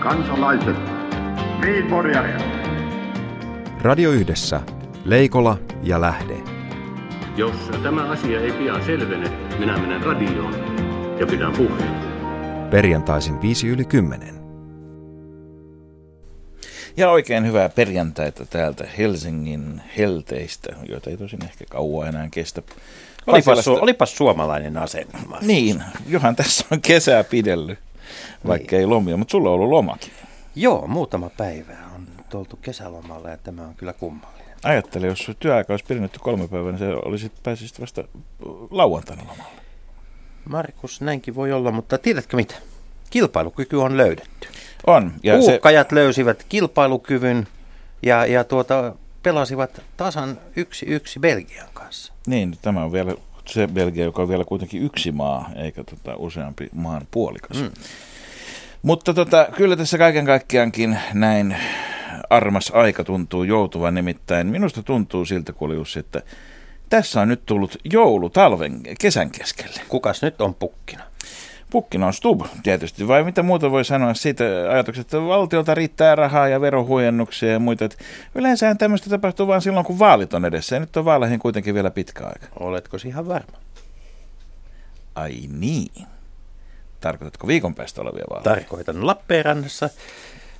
kansalaiset, niin Radio Yhdessä, Leikola ja Lähde. Jos tämä asia ei pian selvene, minä menen radioon ja pidän puheen. Perjantaisin 5 yli 10. Ja oikein hyvää perjantaita täältä Helsingin helteistä, joita ei tosin ehkä kauan enää kestä. Olipas, su- olipas suomalainen asenne. Niin, johan tässä on kesää pidellyt, vaikka niin. ei lomia, mutta sulla on ollut lomakin. Joo, muutama päivä on oltu kesälomalla ja tämä on kyllä kummallinen. Ajattele, jos työaika olisi pidennetty kolme päivää, niin se olisi pääsisit vasta lauantaina lomalle. Markus, näinkin voi olla, mutta tiedätkö mitä? Kilpailukyky on löydetty. On. Ja Uukajat se... löysivät kilpailukyvyn ja, ja tuota, pelasivat tasan yksi yksi Belgian kanssa. Niin, tämä on vielä se Belgia, joka on vielä kuitenkin yksi maa, eikä tota useampi maan puolikas. Mm. Mutta tota, kyllä tässä kaiken kaikkiaankin näin armas aika tuntuu joutuvan, nimittäin minusta tuntuu siltä, Kulius, että tässä on nyt tullut joulu talven kesän keskelle. Kukas nyt on pukkina? Pukkina on Stub tietysti, vai mitä muuta voi sanoa siitä ajatuksesta, että valtiolta riittää rahaa ja verohuojennuksia ja muita. Että yleensähän tämmöistä tapahtuu vain silloin, kun vaalit on edessä, ja nyt on vaaleihin kuitenkin vielä pitkä aika. Oletko ihan varma? Ai niin. Tarkoitatko viikon päästä olevia vaaleja? Tarkoitan Lappeenrannassa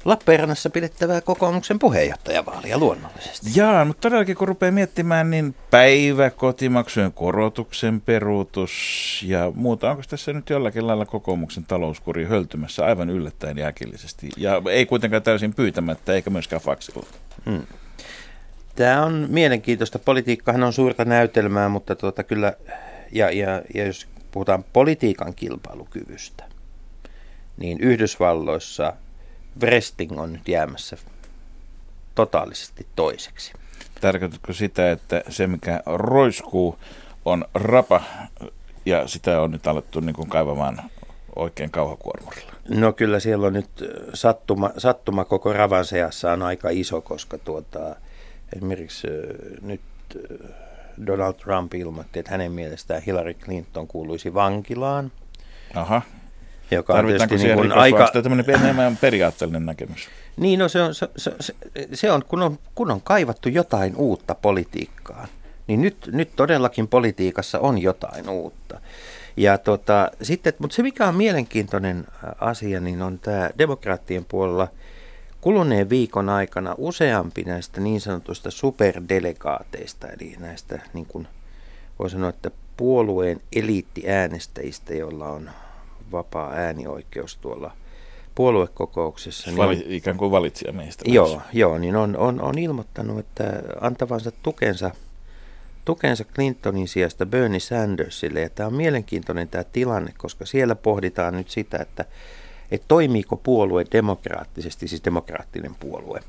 Lappeenrannassa pidettävää kokoomuksen puheenjohtajavaalia luonnollisesti. Jaa, mutta todellakin kun rupeaa miettimään, niin päivä, kotimaksujen korotuksen peruutus ja muuta. Onko tässä nyt jollakin lailla kokoomuksen talouskuri höltymässä aivan yllättäen ja äkillisesti? Ja ei kuitenkaan täysin pyytämättä, eikä myöskään faksilla. Hmm. Tämä on mielenkiintoista. Politiikkahan on suurta näytelmää, mutta tuota kyllä, ja, ja, ja jos puhutaan politiikan kilpailukyvystä, niin Yhdysvalloissa – wrestling on nyt jäämässä totaalisesti toiseksi. Tarkoitatko sitä, että se mikä roiskuu on rapa ja sitä on nyt alettu niin kuin kaivamaan oikein kauhakuormurilla? No kyllä siellä on nyt sattuma, sattuma koko ravan seassa on aika iso, koska tuota, esimerkiksi nyt Donald Trump ilmoitti, että hänen mielestään Hillary Clinton kuuluisi vankilaan. Aha joka on tietysti niin kuin aika... tämmöinen enemmän periaatteellinen näkemys? Niin, no se on, se, se, se on, kun on, kun on kaivattu jotain uutta politiikkaan, niin nyt, nyt todellakin politiikassa on jotain uutta. Ja tota, sitten, mutta se mikä on mielenkiintoinen asia, niin on tämä demokraattien puolella kuluneen viikon aikana useampi näistä niin sanotuista superdelegaateista, eli näistä niin kuin voi sanoa, että puolueen eliittiäänestäjistä, joilla on vapaa äänioikeus tuolla puoluekokouksessa. Vali, niin on, ikään kuin valitsija meistä. Joo, joo niin on, on, on ilmoittanut, että antavansa tukensa, tukensa Clintonin sijasta Bernie Sandersille. Ja tämä on mielenkiintoinen tämä tilanne, koska siellä pohditaan nyt sitä, että, että toimiiko puolue demokraattisesti, siis demokraattinen puolue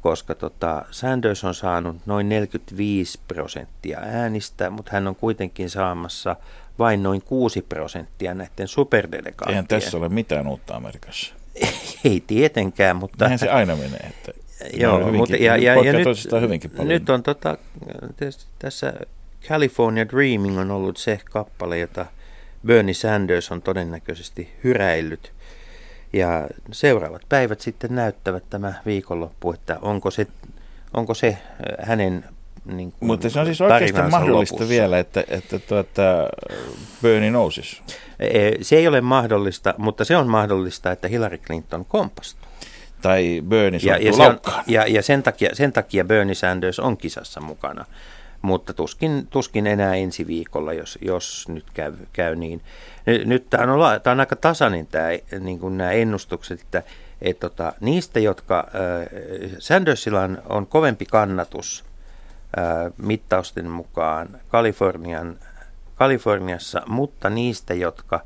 koska tota, Sanders on saanut noin 45 prosenttia äänistä, mutta hän on kuitenkin saamassa vain noin 6 prosenttia näiden superdelegaattien. Eihän tässä ole mitään uutta Amerikassa. Ei tietenkään, mutta... Eihän se aina menee, että Joo, hyvinkin, mutta ja, ja, ja nyt, hyvinkin paljon. nyt on tota, tässä California Dreaming on ollut se kappale, jota Bernie Sanders on todennäköisesti hyräillyt. Ja seuraavat päivät sitten näyttävät tämä viikonloppu, että onko se, onko se hänen niin kuin Mutta se on siis oikeasti mahdollista lopussa. vielä, että, että tuota, Bernie nousisi. E, se ei ole mahdollista, mutta se on mahdollista, että Hillary Clinton kompastuu. Tai Bernie ja, ja, on, ja, ja sen, takia, sen takia Bernie Sanders on kisassa mukana. Mutta tuskin, tuskin enää ensi viikolla, jos, jos nyt käy, käy niin. Nyt, nyt tämä on, tämä on aika tasainen tämä, niin kuin nämä ennustukset, että et tota, niistä, jotka äh, Sandersilla on, on kovempi kannatus mittausten mukaan Kalifornian, Kaliforniassa, mutta niistä, jotka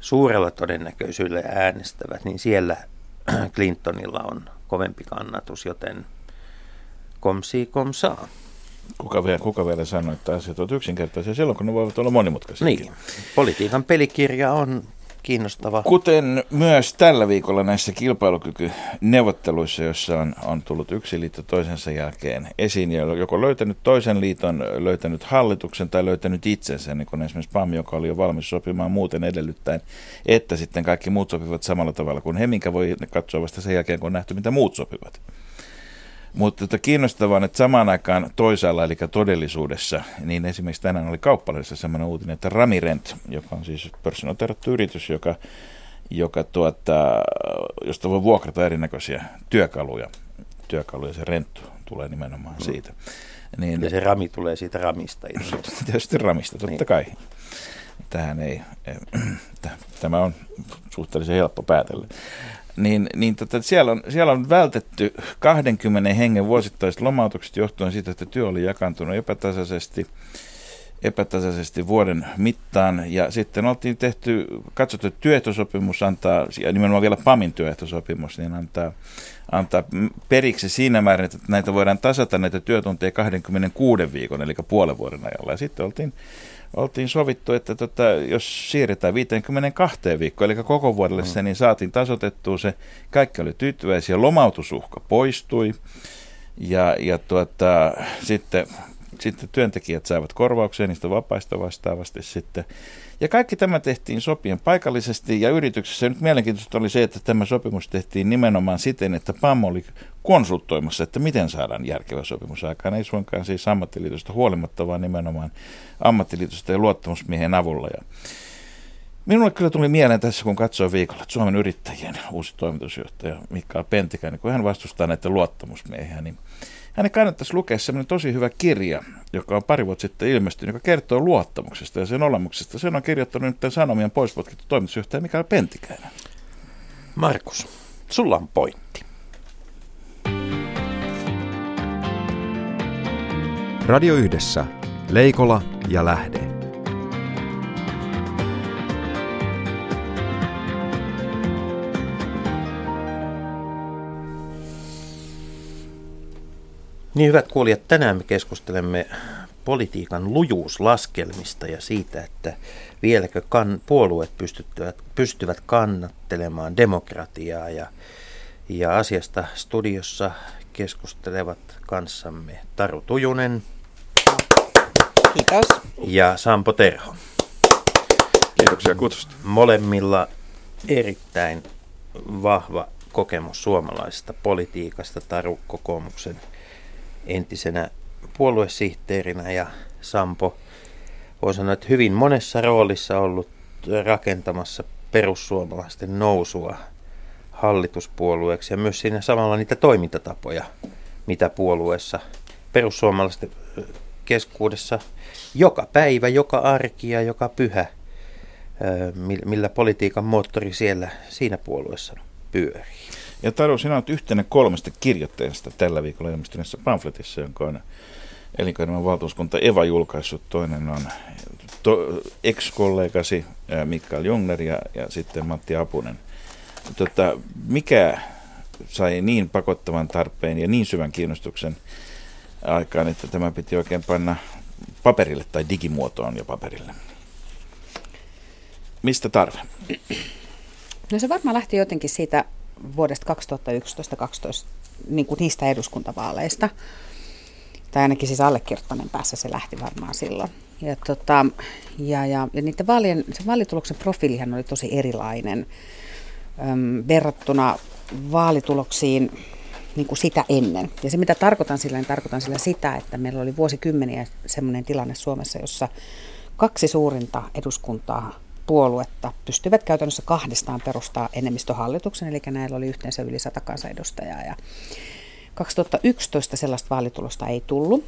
suurella todennäköisyydellä äänestävät, niin siellä Clintonilla on kovempi kannatus, joten komsi komsaa. Kuka vielä, kuka vielä sanoi, että asiat ovat yksinkertaisia silloin, kun ne voivat olla monimutkaisia? Niin. Politiikan pelikirja on kiinnostava. Kuten myös tällä viikolla näissä kilpailukykyneuvotteluissa, joissa on, on tullut yksi liitto toisensa jälkeen esiin, ja joko löytänyt toisen liiton, löytänyt hallituksen tai löytänyt itsensä, niin kuin esimerkiksi PAM, joka oli jo valmis sopimaan muuten edellyttäen, että sitten kaikki muut sopivat samalla tavalla kuin he, minkä voi katsoa vasta sen jälkeen, kun on nähty, mitä muut sopivat. Mutta tota kiinnostavaa on, että samaan aikaan toisaalla, eli todellisuudessa, niin esimerkiksi tänään oli kauppalaisessa sellainen uutinen, että Ramirent, joka on siis pörssinoterattu yritys, joka, joka tuota, josta voi vuokrata erinäköisiä työkaluja, työkaluja se renttu tulee nimenomaan mm. siitä. Niin, ja se rami tulee siitä ramista. Tietysti ramista, totta niin. kai. Tähän ei, tämä on suhteellisen helppo päätellä niin, niin tota, siellä, on, siellä on vältetty 20 hengen vuosittaiset lomautukset johtuen siitä, että työ oli jakantunut epätasaisesti, epätasaisesti vuoden mittaan. Ja sitten oltiin tehty, katsottu, että työehtosopimus antaa, ja nimenomaan vielä PAMin työehtosopimus, niin antaa, antaa periksi siinä määrin, että näitä voidaan tasata näitä työtunteja 26 viikon, eli puolen vuoden ajalla. Ja sitten oltiin oltiin sovittu, että tota, jos siirretään 52 viikkoa, eli koko vuodelle se, niin saatiin tasotettua se. Kaikki oli tyytyväisiä, lomautusuhka poistui ja, ja tuota, sitten, sitten työntekijät saivat korvauksia niistä vapaista vastaavasti sitten. Ja kaikki tämä tehtiin sopien paikallisesti ja yrityksessä. Nyt mielenkiintoista oli se, että tämä sopimus tehtiin nimenomaan siten, että PAM oli konsultoimassa, että miten saadaan järkevä sopimus aikaan. Ei suinkaan siis ammattiliitosta huolimatta, vaan nimenomaan ammattiliitosta ja luottamusmiehen avulla. Ja Minulle kyllä tuli mieleen tässä, kun katsoin viikolla, että Suomen yrittäjien uusi toimitusjohtaja Mikael Pentikäinen, kun hän vastustaa näitä luottamusmiehiä, niin hänen kannattaisi lukea sellainen tosi hyvä kirja, joka on pari vuotta sitten ilmestynyt, joka kertoo luottamuksesta ja sen olemuksesta. Sen on kirjoittanut nyt tämän Sanomien poispotkittu toimitusjohtaja Mikael Pentikäinen. Markus, sulla on pointti. Radio Yhdessä. Leikola ja Lähde. Niin hyvät kuulijat, tänään me keskustelemme politiikan lujuuslaskelmista ja siitä, että vieläkö kan, puolueet pystyvät, pystyvät kannattelemaan demokratiaa ja, ja asiasta studiossa keskustelevat kanssamme Taru Tujunen. Kiitos. Ja Sampo Terho. Kiitoksia kutsusta. Molemmilla erittäin vahva kokemus suomalaisesta politiikasta. Taru kokoomuksen entisenä puoluesihteerinä ja Sampo, voi sanoa, että hyvin monessa roolissa ollut rakentamassa perussuomalaisten nousua hallituspuolueeksi ja myös siinä samalla niitä toimintatapoja, mitä puolueessa perussuomalaisten keskuudessa joka päivä, joka arki ja joka pyhä, millä politiikan moottori siellä siinä puolueessa pyörii. Ja Taru, sinä olet yhtenä kolmesta kirjoittajasta tällä viikolla ilmestyneessä pamfletissa, jonka on elinkeinoelämän valtuuskunta Eva julkaissut. Toinen on to, ex-kollegasi Mikael Jungner ja, ja sitten Matti Apunen. Tota, mikä sai niin pakottavan tarpeen ja niin syvän kiinnostuksen aikaan, että tämä piti oikein panna paperille tai digimuotoon ja paperille? Mistä tarve? No se varmaan lähti jotenkin siitä vuodesta 2011-2012 niin kuin niistä eduskuntavaaleista. Tai ainakin siis allekirjoittaneen päässä se lähti varmaan silloin. Ja, tota, ja, ja, ja niiden vaalien, se vaalituloksen profiilihan oli tosi erilainen äm, verrattuna vaalituloksiin niin kuin sitä ennen. Ja se mitä tarkoitan sillä, niin tarkoitan sillä sitä, että meillä oli vuosikymmeniä sellainen tilanne Suomessa, jossa kaksi suurinta eduskuntaa puoluetta pystyvät käytännössä kahdestaan perustaa enemmistöhallituksen, eli näillä oli yhteensä yli sata kansanedustajaa. Ja 2011 sellaista vaalitulosta ei tullut,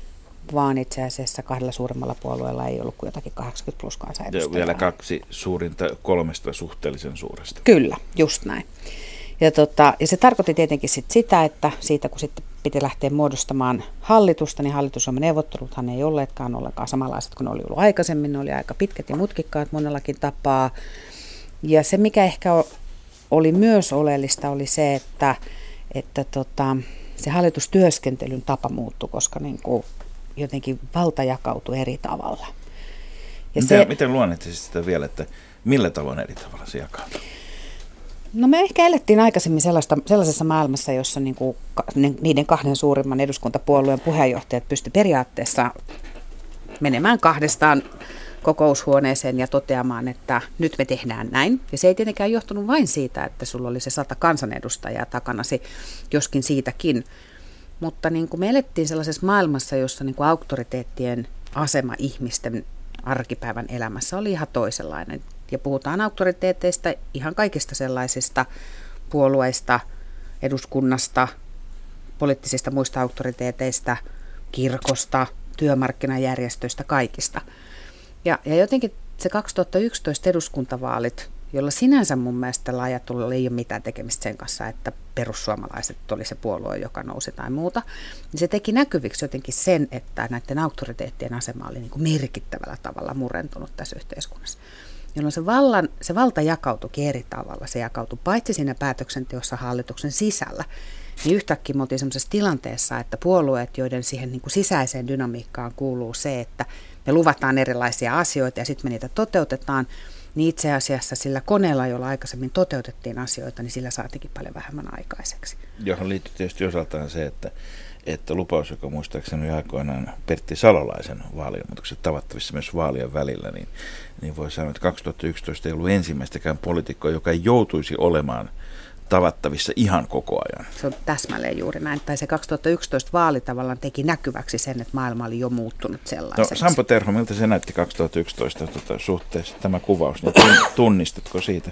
vaan itse asiassa kahdella suurimmalla puolueella ei ollut kuin jotakin 80 plus kansanedustajaa. Ja vielä kaksi suurinta kolmesta suhteellisen suuresta. Kyllä, just näin. Ja, tota, ja se tarkoitti tietenkin sit sitä, että siitä kun sitten piti lähteä muodostamaan hallitusta, niin hallitusohjelmaneuvotteluthan ei olleetkaan ollenkaan samanlaiset kuin ne oli ollut aikaisemmin. Ne oli aika pitkät ja mutkikkaat monellakin tapaa. Ja se, mikä ehkä oli myös oleellista, oli se, että, että tota, se hallitustyöskentelyn tapa muuttui, koska niin kuin jotenkin valta jakautui eri tavalla. Ja miten, se, miten luonnehtisit sitä vielä, että Millä tavoin eri tavalla se jakaa? No me ehkä elettiin aikaisemmin sellaista, sellaisessa maailmassa, jossa niin kuin niiden kahden suurimman eduskuntapuolueen puheenjohtajat pysty periaatteessa menemään kahdestaan kokoushuoneeseen ja toteamaan, että nyt me tehdään näin. Ja se ei tietenkään johtunut vain siitä, että sulla oli se sata kansanedustajaa takanasi, joskin siitäkin. Mutta niin kuin me elettiin sellaisessa maailmassa, jossa niin kuin auktoriteettien asema ihmisten arkipäivän elämässä oli ihan toisenlainen. Ja puhutaan auktoriteeteista ihan kaikista sellaisista puolueista, eduskunnasta, poliittisista muista auktoriteeteista, kirkosta, työmarkkinajärjestöistä, kaikista. Ja, ja jotenkin se 2011 eduskuntavaalit, jolla sinänsä mun mielestä laajatulla ei ole mitään tekemistä sen kanssa, että perussuomalaiset oli se puolue, joka nousi tai muuta, niin se teki näkyviksi jotenkin sen, että näiden auktoriteettien asema oli niin kuin merkittävällä tavalla murentunut tässä yhteiskunnassa jolloin se, vallan, se valta jakautuikin eri tavalla. Se jakautui paitsi siinä päätöksenteossa hallituksen sisällä, niin yhtäkkiä me oltiin sellaisessa tilanteessa, että puolueet, joiden siihen niin kuin sisäiseen dynamiikkaan kuuluu se, että me luvataan erilaisia asioita ja sitten me niitä toteutetaan, niin itse asiassa sillä koneella, jolla aikaisemmin toteutettiin asioita, niin sillä saatikin paljon vähemmän aikaiseksi. Johon liittyy tietysti osaltaan se, että, että lupaus, joka muistaakseni oli aikoinaan Pertti Salolaisen vaaliilmoitukset tavattavissa myös vaalien välillä, niin, niin voi sanoa, että 2011 ei ollut ensimmäistäkään poliitikkoa, joka ei joutuisi olemaan tavattavissa ihan koko ajan. Se on täsmälleen juuri näin. Tai se 2011 vaali tavallaan teki näkyväksi sen, että maailma oli jo muuttunut sellaiseksi. No, Sampo Terho, miltä se näytti 2011 tuota, suhteessa tämä kuvaus? Niin tunnistatko siitä?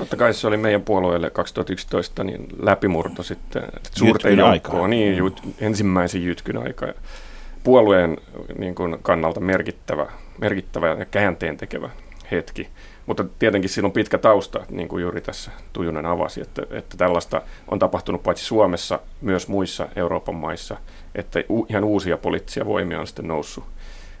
Totta kai se oli meidän puolueelle 2011 niin läpimurto sitten suurten joukkoon, niin, jut, ensimmäisen jytkyn aika. Puolueen niin kuin, kannalta merkittävä, merkittävä ja käänteen tekevä hetki. Mutta tietenkin siinä on pitkä tausta, niin kuin juuri tässä Tujunen avasi, että, että tällaista on tapahtunut paitsi Suomessa, myös muissa Euroopan maissa, että u, ihan uusia poliittisia voimia on sitten noussut,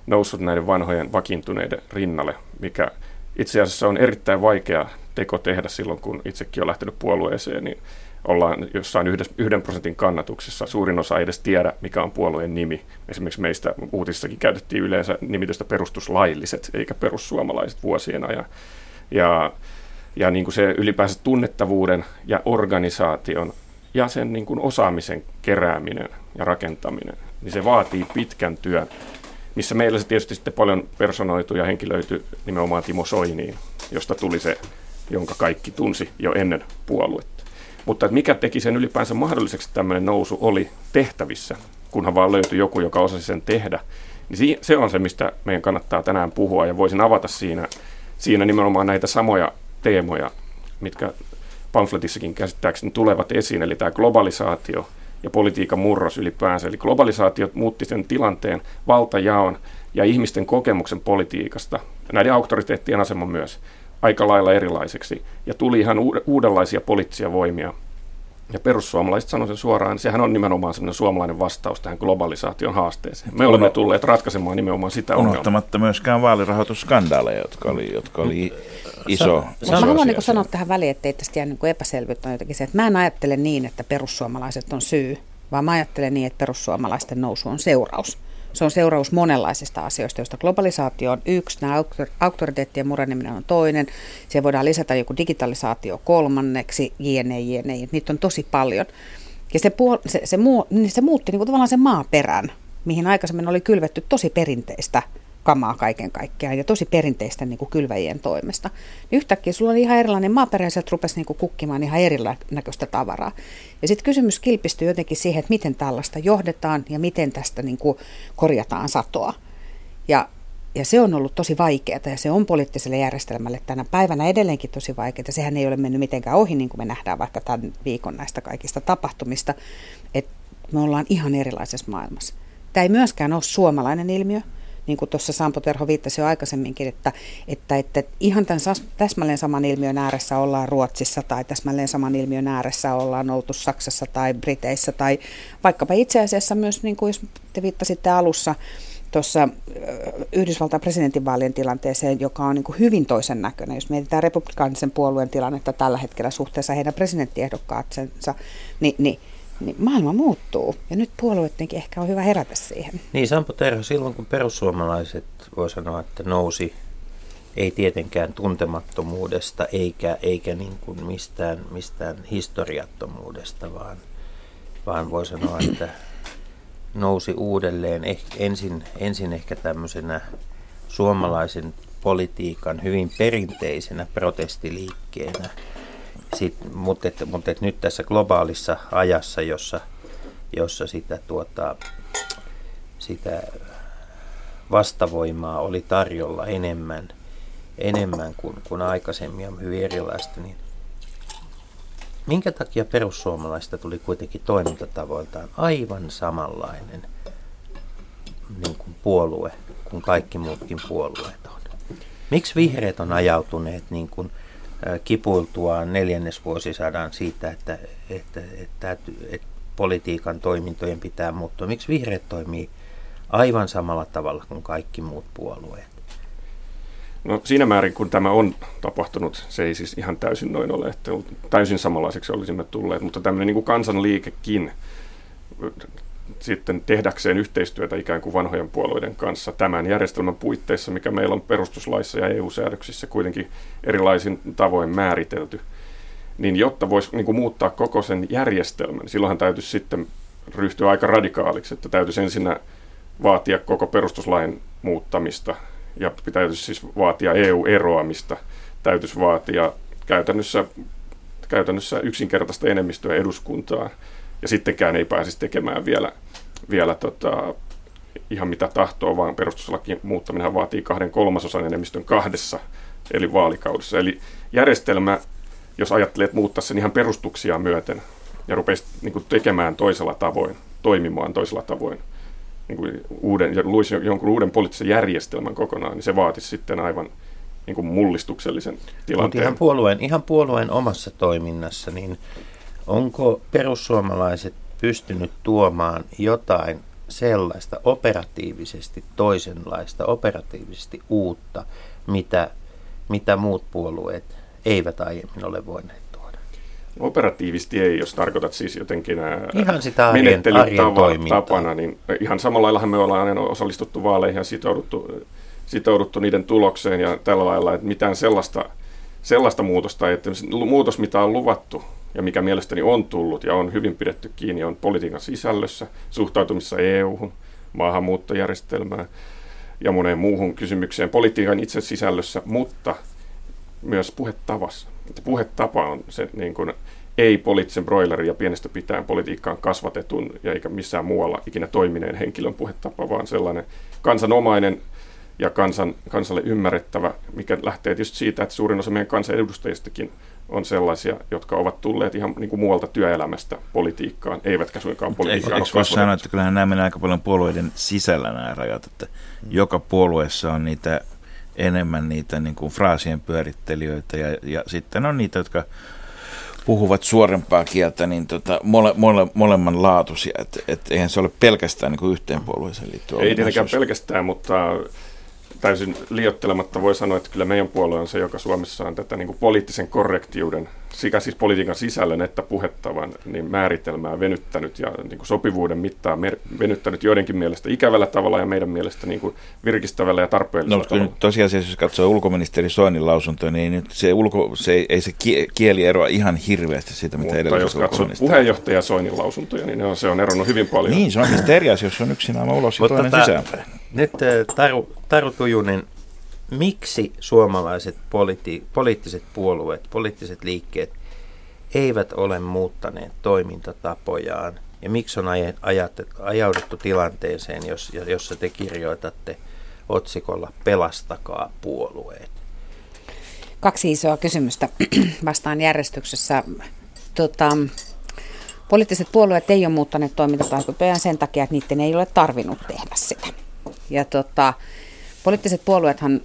noussut näiden vanhojen vakiintuneiden rinnalle, mikä itse asiassa on erittäin vaikea teko tehdä silloin, kun itsekin on lähtenyt puolueeseen, niin ollaan jossain yhden prosentin kannatuksessa. Suurin osa ei edes tiedä, mikä on puolueen nimi. Esimerkiksi meistä uutissakin käytettiin yleensä nimitystä perustuslailliset, eikä perussuomalaiset vuosien ajan. Ja, ja niin kuin se ylipäänsä tunnettavuuden ja organisaation ja sen niin kuin osaamisen kerääminen ja rakentaminen, niin se vaatii pitkän työn, missä meillä se tietysti sitten paljon personoitu ja henkilöity nimenomaan Timo Soiniin, josta tuli se, jonka kaikki tunsi jo ennen puoluetta. Mutta että mikä teki sen ylipäänsä mahdolliseksi, että tämmöinen nousu oli tehtävissä, kunhan vaan löytyi joku, joka osasi sen tehdä, niin se on se, mistä meidän kannattaa tänään puhua ja voisin avata siinä siinä nimenomaan näitä samoja teemoja, mitkä pamfletissakin käsittääkseni tulevat esiin, eli tämä globalisaatio ja politiikan murros ylipäänsä. Eli globalisaatio muutti sen tilanteen, valtajaon ja ihmisten kokemuksen politiikasta, näiden auktoriteettien aseman myös, aika lailla erilaiseksi. Ja tuli ihan uudenlaisia poliittisia voimia, ja perussuomalaiset sanoi sen suoraan, että sehän on nimenomaan semmoinen suomalainen vastaus tähän globalisaation haasteeseen. Me olemme tulleet ratkaisemaan nimenomaan sitä ongelmaa. Unohtamatta myöskään vaalirahoitusskandaaleja, jotka oli, jotka oli iso, iso Mä haluan niin sanoa tähän väliin, ettei tästä jää niin epäselvyyttä on jotenkin se, että mä en ajattele niin, että perussuomalaiset on syy, vaan mä ajattelen niin, että perussuomalaisten nousu on seuraus. Se on seuraus monenlaisista asioista, joista globalisaatio on yksi, nämä auktoriteettien mureneminen on toinen, siihen voidaan lisätä joku digitalisaatio kolmanneksi, jne, jne. Niitä on tosi paljon. Ja se, puol- se, se, muu, niin se muutti niin kuin tavallaan sen maaperän, mihin aikaisemmin oli kylvetty tosi perinteistä kamaa kaiken kaikkiaan ja tosi perinteistä niin kuin kylväjien toimesta. Niin yhtäkkiä sulla oli ihan erilainen maaperä ja sieltä rupesi niin kuin kukkimaan ihan erinäköistä tavaraa. Ja sitten kysymys kilpistyy jotenkin siihen, että miten tällaista johdetaan ja miten tästä niin kuin korjataan satoa. Ja, ja se on ollut tosi vaikeaa ja se on poliittiselle järjestelmälle tänä päivänä edelleenkin tosi vaikeaa. Sehän ei ole mennyt mitenkään ohi, niin kuin me nähdään vaikka tämän viikon näistä kaikista tapahtumista, että me ollaan ihan erilaisessa maailmassa. Tämä ei myöskään ole suomalainen ilmiö niin kuin tuossa Sampo Terho viittasi jo aikaisemminkin, että, että, että ihan tämän täsmälleen saman ilmiön ääressä ollaan Ruotsissa tai täsmälleen saman ilmiön ääressä ollaan oltu Saksassa tai Briteissä tai vaikkapa itse asiassa myös, niin kuin jos te viittasitte alussa, tuossa Yhdysvaltain presidentinvaalien tilanteeseen, joka on niin kuin hyvin toisen näköinen. Jos mietitään republikaanisen puolueen tilannetta tällä hetkellä suhteessa heidän presidenttiehdokkaatsensa, niin, niin niin maailma muuttuu. Ja nyt puolueittenkin ehkä on hyvä herätä siihen. Niin, Sampo Terho, silloin kun perussuomalaiset voi sanoa, että nousi ei tietenkään tuntemattomuudesta eikä, eikä niin kuin mistään, mistään historiattomuudesta, vaan, vaan voi sanoa, että nousi uudelleen eh, ensin, ensin ehkä tämmöisenä suomalaisen politiikan hyvin perinteisenä protestiliikkeenä, Sit, mutta, et, mutta et nyt tässä globaalissa ajassa, jossa, jossa sitä, tuota, sitä vastavoimaa oli tarjolla enemmän, enemmän kuin, kuin aikaisemmin ja hyvin erilaista, niin minkä takia perussuomalaista tuli kuitenkin toimintatavoiltaan aivan samanlainen niin kuin puolue kuin kaikki muutkin puolueet on? Miksi vihreät on ajautuneet niin kuin, kipuiltuaan neljännesvuosisadan siitä, että, että, että, että, että politiikan toimintojen pitää muuttua? Miksi vihreät toimii aivan samalla tavalla kuin kaikki muut puolueet? No siinä määrin, kun tämä on tapahtunut, se ei siis ihan täysin noin ole, että täysin samanlaiseksi olisimme tulleet, mutta tämmöinen niin kuin kansanliikekin sitten tehdäkseen yhteistyötä ikään kuin vanhojen puolueiden kanssa tämän järjestelmän puitteissa, mikä meillä on perustuslaissa ja EU-säädöksissä kuitenkin erilaisin tavoin määritelty, niin jotta voisi niin kuin muuttaa koko sen järjestelmän, silloinhan täytyisi sitten ryhtyä aika radikaaliksi, että täytyisi ensinnä vaatia koko perustuslain muuttamista ja täytyisi siis vaatia EU-eroamista, täytyisi vaatia käytännössä, käytännössä yksinkertaista enemmistöä eduskuntaa, ja sittenkään ei pääsisi tekemään vielä, vielä tota, ihan mitä tahtoo, vaan perustuslakin muuttaminen vaatii kahden kolmasosan enemmistön kahdessa, eli vaalikaudessa. Eli järjestelmä, jos ajattelet muuttaa sen ihan perustuksia myöten ja rupeisi niin tekemään toisella tavoin, toimimaan toisella tavoin, niin kuin uuden, ja luisi jonkun uuden poliittisen järjestelmän kokonaan, niin se vaatisi sitten aivan niin kuin mullistuksellisen tilanteen. Mutta ihan puolueen, ihan puolueen omassa toiminnassa, niin onko perussuomalaiset pystynyt tuomaan jotain sellaista operatiivisesti toisenlaista, operatiivisesti uutta, mitä, mitä muut puolueet eivät aiemmin ole voineet Operatiivisesti ei, jos tarkoitat siis jotenkin ihan sitä arjen, arjen tapana, niin ihan samalla laillahan me ollaan aina osallistuttu vaaleihin ja sitouduttu, sitouduttu niiden tulokseen ja tällä lailla, että mitään sellaista, sellaista muutosta, että muutos mitä on luvattu ja mikä mielestäni on tullut ja on hyvin pidetty kiinni, on politiikan sisällössä, suhtautumissa EU-hun, maahanmuuttojärjestelmään ja moneen muuhun kysymykseen politiikan itse sisällössä, mutta myös puhetavassa. Että puhetapa on se niin kuin, ei poliittisen broilerin ja pienestä pitäen politiikkaan kasvatetun ja eikä missään muualla ikinä toimineen henkilön puhetapa, vaan sellainen kansanomainen ja kansan, kansalle ymmärrettävä, mikä lähtee tietysti siitä, että suurin osa meidän kansanedustajistakin on sellaisia, jotka ovat tulleet ihan niin kuin muualta työelämästä politiikkaan, eivätkä suinkaan politiikkaan. Eikö voisi sanoa, että kyllähän nämä menee aika paljon puolueiden sisällä nämä rajat, että mm. joka puolueessa on niitä enemmän niitä niin kuin fraasien pyörittelijöitä ja, ja sitten on niitä, jotka puhuvat suorempaa kieltä, niin tota, mole, mole, molemman laatuisia, että et eihän se ole pelkästään niin kuin yhteen puolueeseen liittyvä. Ei tietenkään pelkästään, mutta täysin liottelematta voi sanoa, että kyllä meidän puolue on se, joka Suomessa on tätä niin kuin poliittisen korrektiuden, sekä siis politiikan sisällön että puhettavan niin määritelmää venyttänyt ja niin kuin sopivuuden mittaa mer- venyttänyt joidenkin mielestä ikävällä tavalla ja meidän mielestä niin kuin virkistävällä ja tarpeellisella no, tavalla. Nyt tosiasiassa, jos katsoo ulkoministeri Soinin lausuntoa, niin nyt se, ulko, se ei se kieli eroa ihan hirveästi siitä, mitä edellisessä jos katsoo puheenjohtaja Soinin lausuntoja, niin on, se on eronnut hyvin paljon. Niin, se on eri asia, jos on yksi naama ulos ja toinen sisäänpäin. Nyt Taru, Taru Tujunen, miksi suomalaiset politi- poliittiset puolueet, poliittiset liikkeet eivät ole muuttaneet toimintatapojaan ja miksi on ajauduttu tilanteeseen, jos, jossa te kirjoitatte otsikolla Pelastakaa puolueet? Kaksi isoa kysymystä vastaan järjestyksessä. Tota, poliittiset puolueet ei ole muuttaneet toimintatapoja sen takia, että niiden ei ole tarvinnut tehdä sitä. Ja tota, poliittiset puolueethan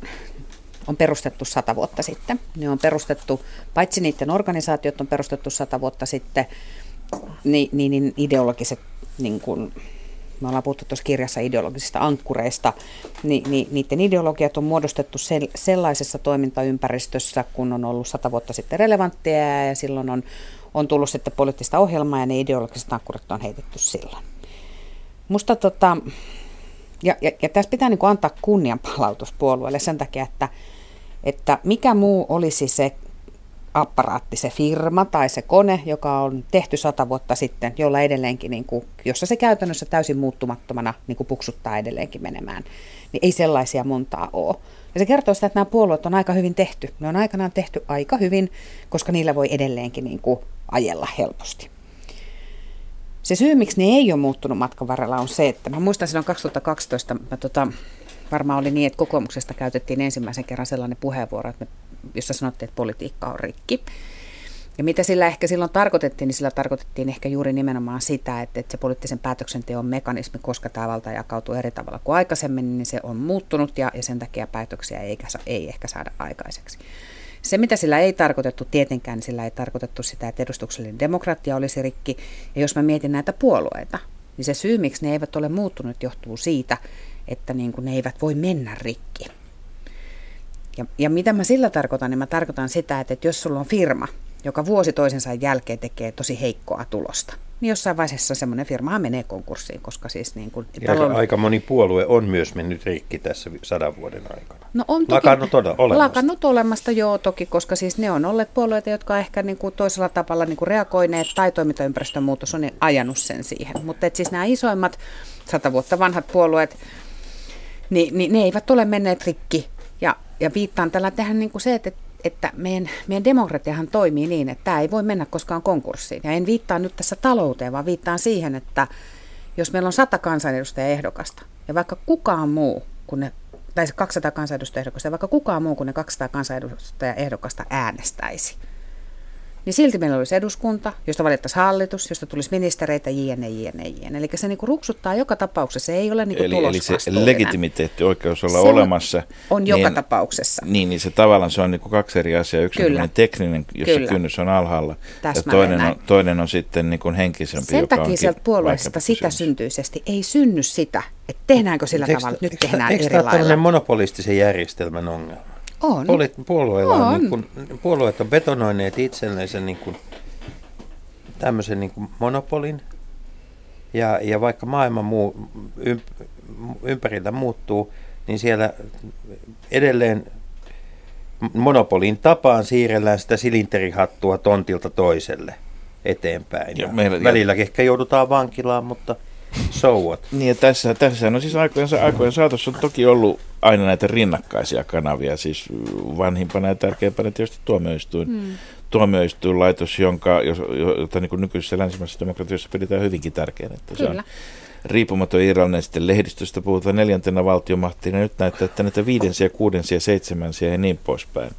on perustettu sata vuotta sitten. Ne on perustettu, paitsi niiden organisaatiot on perustettu sata vuotta sitten, niin, niin, niin ideologiset, niin kuin, me ollaan puhuttu tuossa kirjassa ideologisista ankkureista, niin, niin niiden ideologiat on muodostettu sellaisessa toimintaympäristössä, kun on ollut sata vuotta sitten relevanttia ja silloin on, on tullut sitten poliittista ohjelmaa ja ne ideologiset ankkurit on heitetty silloin. Musta tota, ja, ja, ja tässä pitää niin kuin antaa kunnianpalautus puolueelle sen takia, että että mikä muu olisi se apparaatti, se firma tai se kone, joka on tehty sata vuotta sitten, jolla edelleenkin, niin kuin, jossa se käytännössä täysin muuttumattomana niin kuin puksuttaa edelleenkin menemään, niin ei sellaisia montaa ole. Ja se kertoo sitä, että nämä puolueet on aika hyvin tehty. Ne on aikanaan tehty aika hyvin, koska niillä voi edelleenkin niin kuin ajella helposti. Se syy, miksi ne ei ole muuttunut matkan varrella, on se, että mä muistan silloin 2012, mä tota, varmaan oli niin, että kokoomuksesta käytettiin ensimmäisen kerran sellainen puheenvuoro, että me, jossa sanottiin, että politiikka on rikki. Ja mitä sillä ehkä silloin tarkoitettiin, niin sillä tarkoitettiin ehkä juuri nimenomaan sitä, että, että se poliittisen päätöksenteon mekanismi, koska tämä valta jakautuu eri tavalla kuin aikaisemmin, niin se on muuttunut ja, ja sen takia päätöksiä ei, ei ehkä saada aikaiseksi. Se, mitä sillä ei tarkoitettu tietenkään, sillä ei tarkoitettu sitä, että edustuksellinen demokratia olisi rikki. Ja jos mä mietin näitä puolueita, niin se syy, miksi ne eivät ole muuttunut, johtuu siitä, että niin kuin ne eivät voi mennä rikki. Ja, ja mitä mä sillä tarkoitan, niin mä tarkoitan sitä, että, että jos sulla on firma, joka vuosi toisensa jälkeen tekee tosi heikkoa tulosta, niin jossain vaiheessa semmoinen firma menee konkurssiin, koska siis niin kuin... Ja talon... aika moni puolue on myös mennyt rikki tässä sadan vuoden aikana. No on toki, lakannut olemasta. Lakannut olemasta, joo toki, koska siis ne on olleet puolueita, jotka ehkä niin kuin toisella tavalla niin kuin reagoineet tai toimintaympäristön muutos on ajanut sen siihen. Mutta siis nämä isoimmat sata vuotta vanhat puolueet, niin, niin ne eivät ole menneet rikki. Ja, ja viittaan tällä tähän niin kuin se, että, että meidän, meidän demokratiahan toimii niin, että tämä ei voi mennä koskaan konkurssiin. Ja en viittaa nyt tässä talouteen, vaan viittaan siihen, että jos meillä on sata kansanedustajaa ehdokasta, ja vaikka kukaan muu kuin ne tai 200 kansanedustajaehdokasta, ja vaikka kukaan muu kuin ne 200 kansanedustajaehdokasta äänestäisi, niin silti meillä olisi eduskunta, josta valittaisiin hallitus, josta tulisi ministereitä, jne, jne, jne. Eli se niinku ruksuttaa joka tapauksessa, se ei ole niinku eli, eli se legitimiteetti, oikeus olla se olemassa. On niin, joka tapauksessa. Niin, niin se tavallaan se on niinku kaksi eri asiaa. Yksi Kyllä. on tekninen, jossa Kyllä. kynnys on alhaalla, Täsmälleen ja toinen on, toinen on sitten niinku henkisempi, Sen joka takia sieltä puolueesta sitä syntyisesti ei synny sitä, että tehdäänkö sillä tavalla, että nyt tehdään eri lailla. Eikö tämä monopolistisen järjestelmän ongelma? On. Puoli, puolueilla on. on niin kuin, puolueet on betonoineet itselleen niin kuin, tämmöisen niin kuin monopolin. Ja, ja vaikka maailma muu, ymp, ympärillä muuttuu, niin siellä edelleen monopolin tapaan siirrellään sitä silinterihattua tontilta toiselle eteenpäin. Ja, ja meillä, välillä ja... ehkä joudutaan vankilaan, mutta so what? Niin ja tässä, tässä no siis aikojen, aikojen saatossa on toki ollut aina näitä rinnakkaisia kanavia, siis vanhimpana ja tärkeimpänä tietysti tuomioistuin, hmm. tuomioistuinlaitos, jonka, jota niin nykyisessä länsimaisessa demokratiassa pidetään hyvinkin tärkeänä. Että Kyllä. se on riippumaton irrallinen sitten lehdistöstä puhutaan neljäntenä valtiomahtina. Nyt näyttää, että näitä viidensiä, kuudensia, seitsemänsiä ja niin poispäin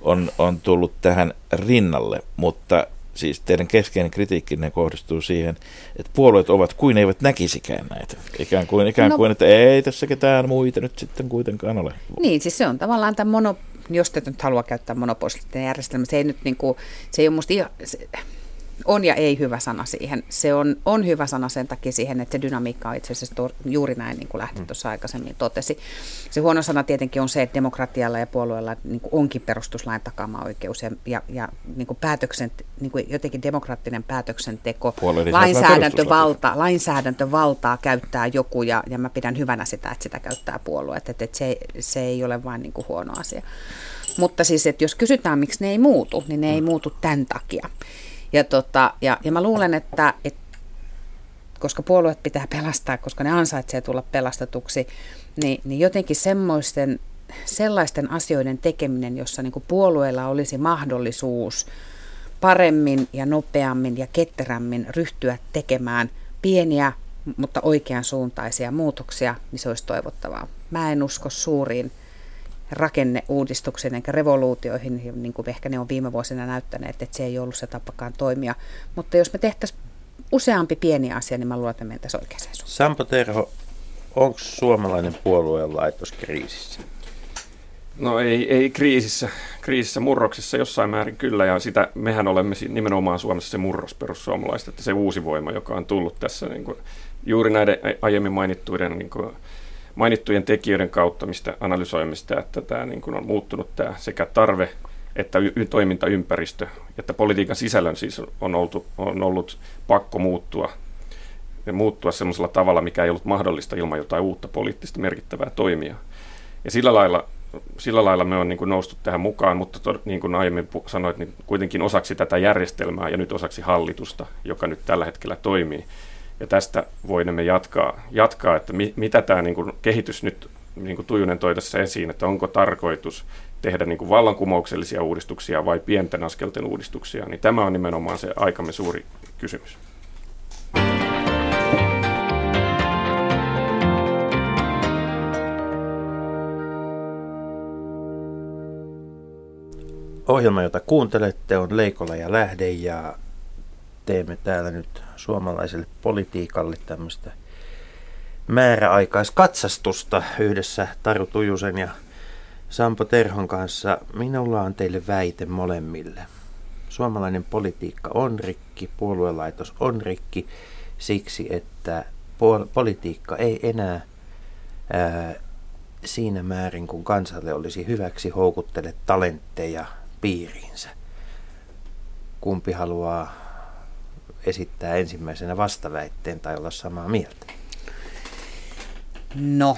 on, on tullut tähän rinnalle, mutta siis teidän keskeinen kritiikkinne kohdistuu siihen, että puolueet ovat kuin eivät näkisikään näitä. Ikään kuin, ikään no, kuin että ei tässä ketään muita nyt sitten kuitenkaan ole. Niin, siis se on tavallaan tämä mono, jos te nyt haluaa käyttää monopolistinen järjestelmä, se ei nyt niin kuin, se ei ole musta ihan, se, on ja ei hyvä sana siihen. Se on, on hyvä sana sen takia siihen, että se dynamiikka on itse asiassa juuri näin, niin kuin Lähti mm. tuossa aikaisemmin totesi. Se huono sana tietenkin on se, että demokratialla ja puolueella niin kuin onkin perustuslain takama oikeus ja, ja, ja niin kuin päätöksen, niin kuin jotenkin demokraattinen päätöksenteko, lainsäädäntövalta, lainsäädäntövaltaa käyttää joku ja, ja mä pidän hyvänä sitä, että sitä käyttää puolueet, että, että se, se ei ole vain niin kuin huono asia. Mutta siis, että jos kysytään, miksi ne ei muutu, niin ne ei muutu tämän takia. Ja, tota, ja, ja mä luulen, että, että koska puolueet pitää pelastaa, koska ne ansaitsee tulla pelastetuksi, niin, niin jotenkin semmoisten, sellaisten asioiden tekeminen, jossa niin puolueella olisi mahdollisuus paremmin ja nopeammin ja ketterämmin ryhtyä tekemään pieniä, mutta oikean suuntaisia muutoksia, niin se olisi toivottavaa. Mä en usko suuriin rakenneuudistuksiin eikä revoluutioihin, niin kuin ehkä ne on viime vuosina näyttäneet, että se ei ollut se tapakaan toimia. Mutta jos me tehtäisiin useampi pieni asia, niin mä luulen, että mentäisiin oikeaan suuntaan. Sampo Terho, onko suomalainen puolueen laitos kriisissä? No ei, ei kriisissä, kriisissä, murroksessa jossain määrin kyllä, ja sitä mehän olemme nimenomaan Suomessa se murros perussuomalaiset, että se uusi voima, joka on tullut tässä niin kuin, juuri näiden aiemmin mainittuiden niin kuin, mainittujen tekijöiden kautta, mistä analysoimista, että tämä niin kuin on muuttunut tämä sekä tarve että y- toimintaympäristö, että politiikan sisällön siis on, oltu, on ollut pakko muuttua ja muuttua sellaisella tavalla, mikä ei ollut mahdollista ilman jotain uutta poliittista merkittävää toimia. Ja sillä lailla sillä lailla me on niin kuin noustu tähän mukaan, mutta to, niin kuin aiemmin sanoit, niin kuitenkin osaksi tätä järjestelmää ja nyt osaksi hallitusta, joka nyt tällä hetkellä toimii. Ja tästä voimme jatkaa, jatkaa että mi, mitä tämä niin kuin kehitys nyt, niin kuin Tujunen toi tässä esiin, että onko tarkoitus tehdä niin kuin vallankumouksellisia uudistuksia vai pienten askelten uudistuksia, niin tämä on nimenomaan se aikamme suuri kysymys. Ohjelma, jota kuuntelette, on Leikola ja Lähde ja teemme täällä nyt suomalaiselle politiikalle tämmöistä määräaikaiskatsastusta yhdessä Taru Tujusen ja Sampo Terhon kanssa. Minulla on teille väite molemmille. Suomalainen politiikka on rikki, puoluelaitos on rikki siksi, että politiikka ei enää ää, siinä määrin, kun kansalle olisi hyväksi, houkuttele talentteja piiriinsä. Kumpi haluaa esittää ensimmäisenä vastaväitteen tai olla samaa mieltä? No,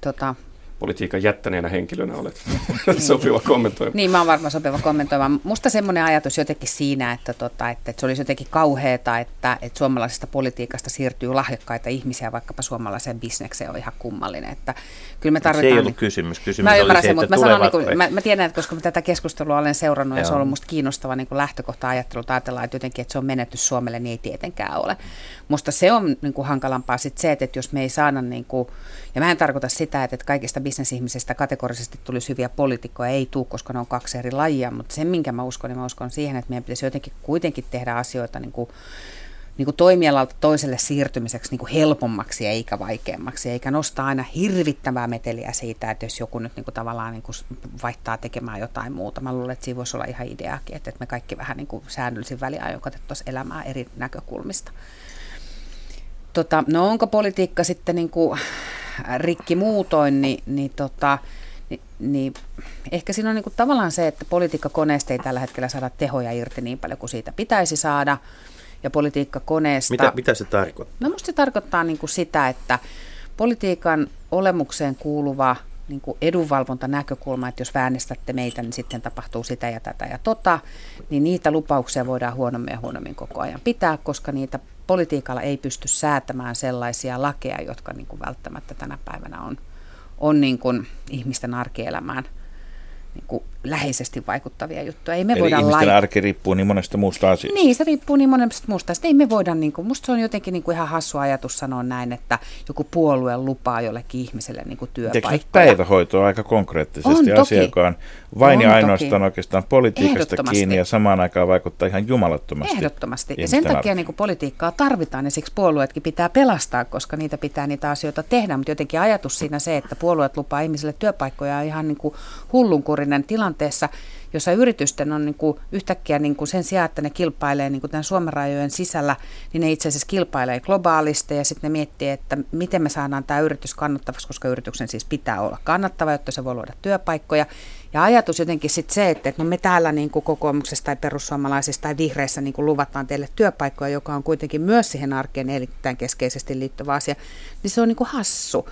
tota, politiikan jättäneenä henkilönä olet sopiva kommentoimaan. Niin, mä oon varmaan sopiva kommentoimaan. Musta semmoinen ajatus jotenkin siinä, että, tota, että, että se olisi jotenkin kauheata, että, että suomalaisesta politiikasta siirtyy lahjakkaita ihmisiä vaikkapa suomalaiseen bisnekseen on ihan kummallinen. Että kyllä me tarvitaan, se ei ollut niin, kysymys. Kysymys mä oli se, mutta mä, sanon, niin kuin, mä, mä, tiedän, että koska mä tätä keskustelua olen seurannut Joo. ja se on ollut musta kiinnostava niin kuin lähtökohta ajattelulta ajatellaan, että jotenkin, että se on menetys Suomelle, niin ei tietenkään ole. Musta se on niin kuin hankalampaa sit se, että jos me ei saada, niin kuin, ja mä en tarkoita sitä, että kaikista bisnesihmisistä kategorisesti tulisi hyviä poliitikkoja, ei tule, koska ne on kaksi eri lajia, mutta se, minkä mä uskon, niin mä uskon siihen, että meidän pitäisi jotenkin kuitenkin tehdä asioita niin kuin, niin kuin toimialalta toiselle siirtymiseksi niin kuin helpommaksi eikä vaikeammaksi, eikä nostaa aina hirvittävää meteliä siitä, että jos joku nyt niin kuin tavallaan niin kuin vaihtaa tekemään jotain muuta. Mä luulen, että siinä voisi olla ihan ideakin, että me kaikki vähän niin kuin säännöllisin väliajoin katsottaisiin elämää eri näkökulmista. Tota, no onko politiikka sitten niin kuin rikki muutoin, niin, niin, tota, niin, niin ehkä siinä on niin kuin tavallaan se, että politiikkakoneesta ei tällä hetkellä saada tehoja irti niin paljon kuin siitä pitäisi saada. Ja politiikkakoneesta... Mitä, mitä se tarkoittaa? No musta se tarkoittaa niin kuin sitä, että politiikan olemukseen kuuluva niin kuin edunvalvontanäkökulma, että jos väänestätte meitä, niin sitten tapahtuu sitä ja tätä ja tota, niin niitä lupauksia voidaan huonommin ja huonommin koko ajan pitää, koska niitä politiikalla ei pysty säätämään sellaisia lakeja, jotka niin kuin välttämättä tänä päivänä on, on niin kuin ihmisten arkielämään niin kuin läheisesti vaikuttavia juttuja. Ei me Eli voida ihmisten lai... arki riippuu niin monesta muusta asiasta. Niin, se riippuu niin monesta muusta asiasta. Ei me voida, niin kuin, musta se on jotenkin niin kuin ihan hassu ajatus sanoa näin, että joku puolue lupaa jollekin ihmiselle niin kuin työpaikkoja. Eikö päivähoitoa aika konkreettisesti on asia, joka on vain on ja ainoastaan toki. oikeastaan politiikasta kiinni ja samaan aikaan vaikuttaa ihan jumalattomasti. Ehdottomasti. Ja sen takia niin kuin politiikkaa tarvitaan ja siksi puolueetkin pitää pelastaa, koska niitä pitää niitä asioita tehdä. Mutta jotenkin ajatus siinä se, että puolueet lupaa ihmisille työpaikkoja on ihan niin kuin hullunkurinen tilanteessa, jossa yritysten on niin kuin yhtäkkiä niin kuin sen sijaan, että ne kilpailee niin kuin tämän Suomen rajojen sisällä, niin ne itse asiassa kilpailee globaalisti ja sitten ne miettii, että miten me saadaan tämä yritys kannattavaksi, koska yrityksen siis pitää olla kannattava, jotta se voi luoda työpaikkoja. Ja ajatus jotenkin sitten se, että no me täällä niin kuin kokoomuksessa tai perussuomalaisissa tai vihreissä niin kuin luvataan teille työpaikkoja, joka on kuitenkin myös siihen arkeen erittäin keskeisesti liittyvä asia, niin se on niin kuin hassu.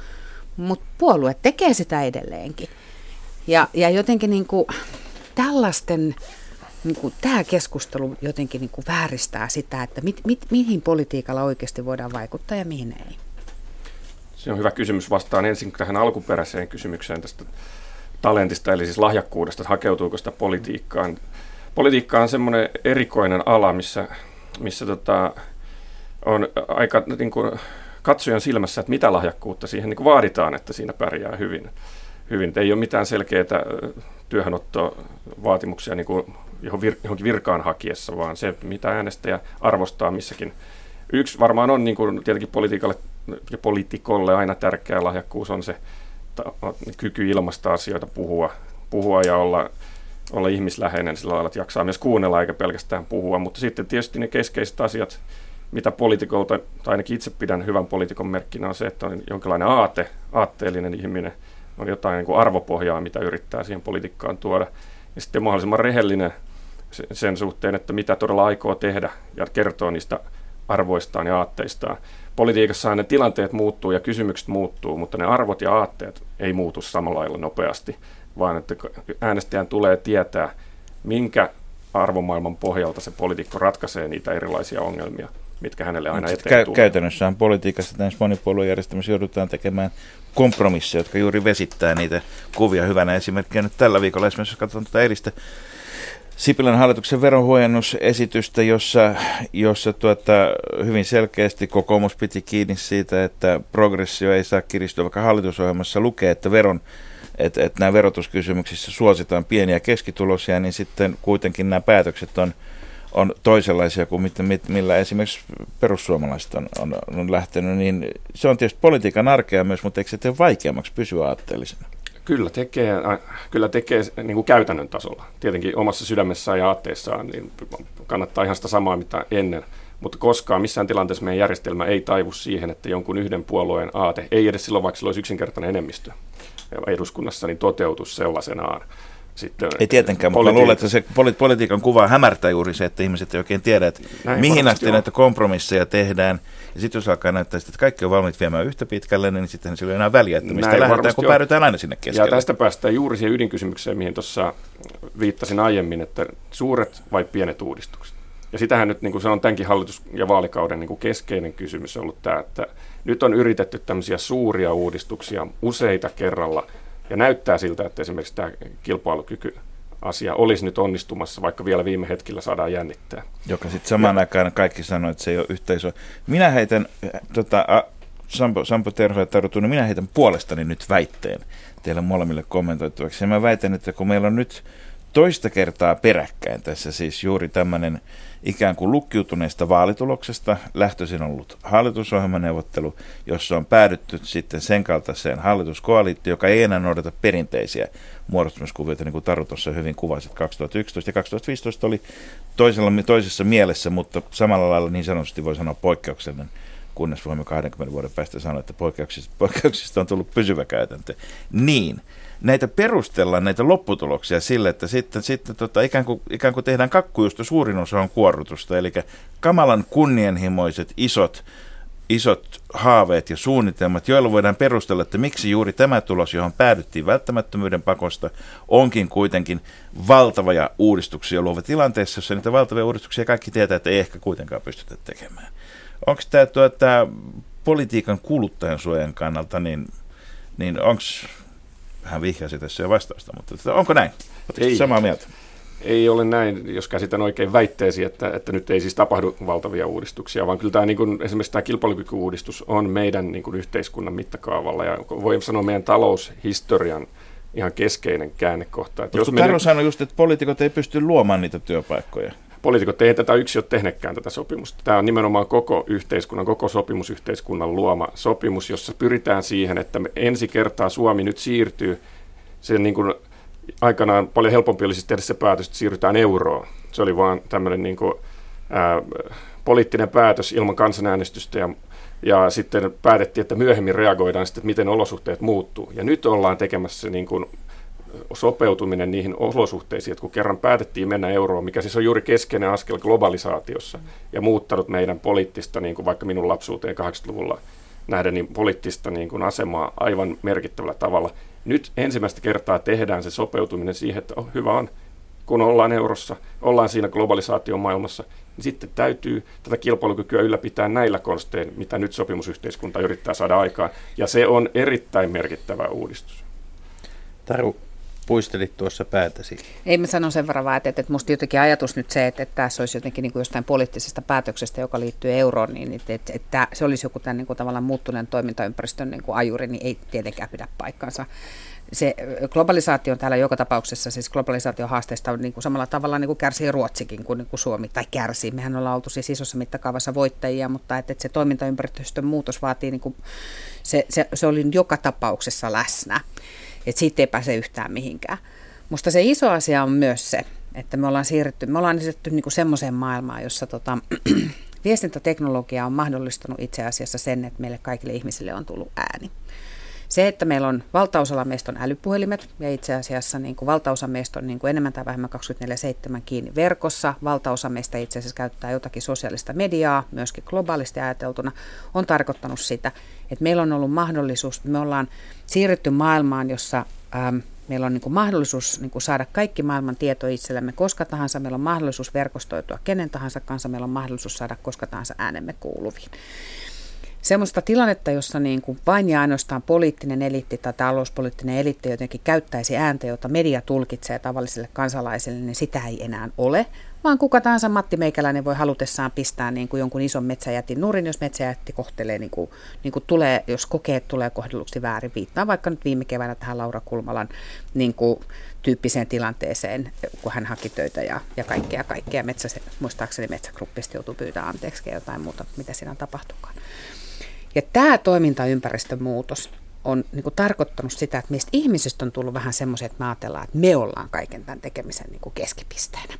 Mutta puolue tekee sitä edelleenkin. Ja, ja jotenkin niin kuin, tällaisten, niin kuin, tämä keskustelu jotenkin niin kuin vääristää sitä, että mit, mit, mihin politiikalla oikeasti voidaan vaikuttaa ja mihin ei. Se on hyvä kysymys. Vastaan ensin tähän alkuperäiseen kysymykseen tästä talentista, eli siis lahjakkuudesta, että hakeutuuko sitä politiikkaan. Politiikka on semmoinen erikoinen ala, missä, missä tota, on aika niin kuin, katsojan silmässä, että mitä lahjakkuutta siihen niin kuin vaaditaan, että siinä pärjää hyvin. Hyvin. Ei ole mitään selkeää työhönottovaatimuksia niin kuin johonkin virkaan hakiessa, vaan se, mitä äänestäjä arvostaa missäkin. Yksi varmaan on niin kuin tietenkin politiikalle ja poliitikolle aina tärkeä lahjakkuus on se ta- kyky ilmaista asioita, puhua, puhua ja olla, olla ihmisläheinen sillä lailla, että jaksaa myös kuunnella eikä pelkästään puhua. Mutta sitten tietysti ne keskeiset asiat, mitä poliitikolta, tai ainakin itse pidän hyvän poliitikon merkkinä, on se, että on jonkinlainen aate, aatteellinen ihminen – on jotain niin kuin arvopohjaa, mitä yrittää siihen politiikkaan tuoda. Ja sitten mahdollisimman rehellinen sen suhteen, että mitä todella aikoo tehdä ja kertoo niistä arvoistaan ja aatteistaan. Politiikassa ne tilanteet muuttuu ja kysymykset muuttuu, mutta ne arvot ja aatteet ei muutu samalla lailla nopeasti, vaan että äänestäjän tulee tietää, minkä arvomaailman pohjalta se poliitikko ratkaisee niitä erilaisia ongelmia, mitkä hänelle aina eteen kä- tulee. Käytännössähän politiikassa näissä monipuoluejärjestelmissä joudutaan tekemään kompromisseja, jotka juuri vesittää niitä kuvia. Hyvänä esimerkkinä nyt tällä viikolla esimerkiksi, jos katsotaan tätä eristä Sipilän hallituksen veronhuojennusesitystä, jossa, jossa tuota, hyvin selkeästi kokoomus piti kiinni siitä, että progressio ei saa kiristyä, vaikka hallitusohjelmassa lukee, että veron että, että nämä verotuskysymyksissä suositaan pieniä keskitulosia, niin sitten kuitenkin nämä päätökset on, on toisenlaisia kuin mit, millä esimerkiksi perussuomalaiset on, on, on lähtenyt, niin se on tietysti politiikan arkea myös, mutta eikö se tee vaikeammaksi pysyä aatteellisena? Kyllä tekee, kyllä tekee niin kuin käytännön tasolla. Tietenkin omassa sydämessään ja aatteessaan niin kannattaa ihan sitä samaa, mitä ennen. Mutta koskaan missään tilanteessa meidän järjestelmä ei taivu siihen, että jonkun yhden puolueen aate, ei edes silloin, vaikka sillä olisi yksinkertainen enemmistö eduskunnassa, niin toteutus sellaisenaan. Sitten, ei tietenkään, mutta luulen, että se poli- politiikan kuva hämärtää juuri se, että ihmiset ei oikein tiedä, että Näin mihin asti näitä kompromisseja tehdään. Ja sitten jos alkaa näyttää, että kaikki on valmiit viemään yhtä pitkälle, niin sitten sillä ei enää väliä, että mistä Näin lähdetään, kun on. päädytään aina sinne keskelle. Ja tästä päästään juuri siihen ydinkysymykseen, mihin tuossa viittasin aiemmin, että suuret vai pienet uudistukset. Ja sitähän nyt, niin kuin se on tämänkin hallitus- ja vaalikauden niin kuin keskeinen kysymys ollut tämä, että nyt on yritetty tämmöisiä suuria uudistuksia useita kerralla, ja näyttää siltä, että esimerkiksi tämä kilpailukyky asia olisi nyt onnistumassa, vaikka vielä viime hetkellä saadaan jännittää. Joka sitten samaan ja. aikaan kaikki sanoo, että se ei ole yhteisö. Minä heitän, tota, a, Sampo, Sampo Terho ja Taru Tunne, minä heitän puolestani nyt väitteen teille molemmille kommentoitavaksi. Ja mä väitän, että kun meillä on nyt toista kertaa peräkkäin tässä siis juuri tämmöinen ikään kuin lukkiutuneesta vaalituloksesta lähtöisin ollut hallitusohjelmaneuvottelu, jossa on päädytty sitten sen kaltaiseen hallituskoalitioon, joka ei enää noudata perinteisiä muodostumiskuvioita, niin kuin Taru tuossa hyvin kuvasi, 2011 ja 2015 oli toisella, toisessa mielessä, mutta samalla lailla niin sanotusti voi sanoa poikkeuksellinen kunnes voimme 20 vuoden päästä sanoa, että poikkeuksista, poikkeuksista on tullut pysyvä käytäntö. Niin, näitä perustellaan, näitä lopputuloksia sille, että sitten, sitten tota, ikään, kuin, ikään kuin tehdään kakkujusta, suurin osa on kuorrutusta, eli kamalan kunnianhimoiset isot isot haaveet ja suunnitelmat, joilla voidaan perustella, että miksi juuri tämä tulos, johon päädyttiin välttämättömyyden pakosta, onkin kuitenkin valtava ja uudistuksia luova tilanteessa, jossa niitä valtavia uudistuksia kaikki tietää, että ei ehkä kuitenkaan pystytä tekemään. Onko tämä tuota, politiikan kuluttajan suojan kannalta, niin, niin onko hän vihjasi tässä jo vastausta, mutta onko näin? Ei. samaa mieltä? Ei ole näin, jos käsitän oikein väitteesi, että, että nyt ei siis tapahdu valtavia uudistuksia, vaan kyllä tämä, niin kuin, esimerkiksi tämä kilpailukykyuudistus on meidän niin kuin, yhteiskunnan mittakaavalla ja voi sanoa meidän taloushistorian ihan keskeinen käännekohta. Että jos Taro meidän... sanoi just, että poliitikot ei pysty luomaan niitä työpaikkoja. Poliitikot ei tätä yksi ole tehnytkään tätä sopimusta. Tämä on nimenomaan koko yhteiskunnan, koko sopimusyhteiskunnan luoma sopimus, jossa pyritään siihen, että me ensi kertaa Suomi nyt siirtyy sen niin kuin aikanaan paljon helpompi olisi tehdä se päätös, että siirrytään euroon. Se oli vaan tämmöinen niin kuin, ää, poliittinen päätös ilman kansanäänestystä ja, ja sitten päätettiin, että myöhemmin reagoidaan sitten, että miten olosuhteet muuttuu. Ja nyt ollaan tekemässä niin kuin sopeutuminen niihin olosuhteisiin, että kun kerran päätettiin mennä euroon, mikä siis on juuri keskeinen askel globalisaatiossa ja muuttanut meidän poliittista, niin kuin vaikka minun lapsuuteen 80-luvulla nähdä, niin poliittista niin kuin asemaa aivan merkittävällä tavalla. Nyt ensimmäistä kertaa tehdään se sopeutuminen siihen, että oh, hyvä on, kun ollaan eurossa, ollaan siinä globalisaation maailmassa, niin sitten täytyy tätä kilpailukykyä ylläpitää näillä konstein, mitä nyt sopimusyhteiskunta yrittää saada aikaan. Ja se on erittäin merkittävä uudistus. Taru, puistelit tuossa päätäsi. Ei mä sanon sen verran vaan, että, että musta jotenkin ajatus nyt se, että, että tässä olisi jotenkin niin kuin jostain poliittisesta päätöksestä, joka liittyy euroon, niin että, että, että se olisi joku tämän niin kuin tavallaan muuttuneen toimintaympäristön niin kuin ajuri, niin ei tietenkään pidä paikkansa. Se globalisaatio on täällä joka tapauksessa, siis globalisaation haasteista on niin kuin samalla tavalla niin kuin kärsii Ruotsikin kuin, niin kuin Suomi, tai kärsii. Mehän ollaan oltu siis isossa mittakaavassa voittajia, mutta että, että se toimintaympäristön muutos vaatii, niin kuin, se, se, se oli joka tapauksessa läsnä että siitä ei pääse yhtään mihinkään. Musta se iso asia on myös se, että me ollaan siirrytty, me ollaan siirrytty niin semmoiseen maailmaan, jossa tota, viestintäteknologia on mahdollistanut itse asiassa sen, että meille kaikille ihmisille on tullut ääni. Se, että meillä on valtaosalla meistä on älypuhelimet ja itse asiassa niin kuin valtaosa meistä on niin kuin enemmän tai vähemmän 24-7 kiinni verkossa. Valtaosa meistä itse asiassa käyttää jotakin sosiaalista mediaa, myöskin globaalisti ajateltuna, on tarkoittanut sitä, että meillä on ollut mahdollisuus, me ollaan siirrytty maailmaan, jossa ähm, Meillä on niin kuin mahdollisuus niin kuin saada kaikki maailman tieto itsellemme koska tahansa. Meillä on mahdollisuus verkostoitua kenen tahansa kanssa. Meillä on mahdollisuus saada koska tahansa äänemme kuuluviin. Semmoista tilannetta, jossa niin kuin vain ja ainoastaan poliittinen eliitti tai talouspoliittinen eliitti jotenkin käyttäisi ääntä, jota media tulkitsee tavallisille kansalaisille, niin sitä ei enää ole, vaan kuka tahansa Matti Meikäläinen voi halutessaan pistää niin kuin jonkun ison metsäjätin nurin, jos metsäjätti kohtelee, niin kuin, niin kuin tulee, jos kokee, että tulee kohdelluksi väärin. Viittaa vaikka nyt viime keväänä tähän Laura Kulmalan niin kuin, tyyppiseen tilanteeseen, kun hän haki töitä ja, ja kaikkea, kaikkea. Metsä, muistaakseni Metsägruppista joutuu pyytämään anteeksi ja jotain muuta, mitä siinä tapahtukaan. Ja tämä toimintaympäristön muutos on niin kuin tarkoittanut sitä, että meistä ihmisistä on tullut vähän semmoiset, että me ajatellaan, että me ollaan kaiken tämän tekemisen niin kuin keskipisteenä.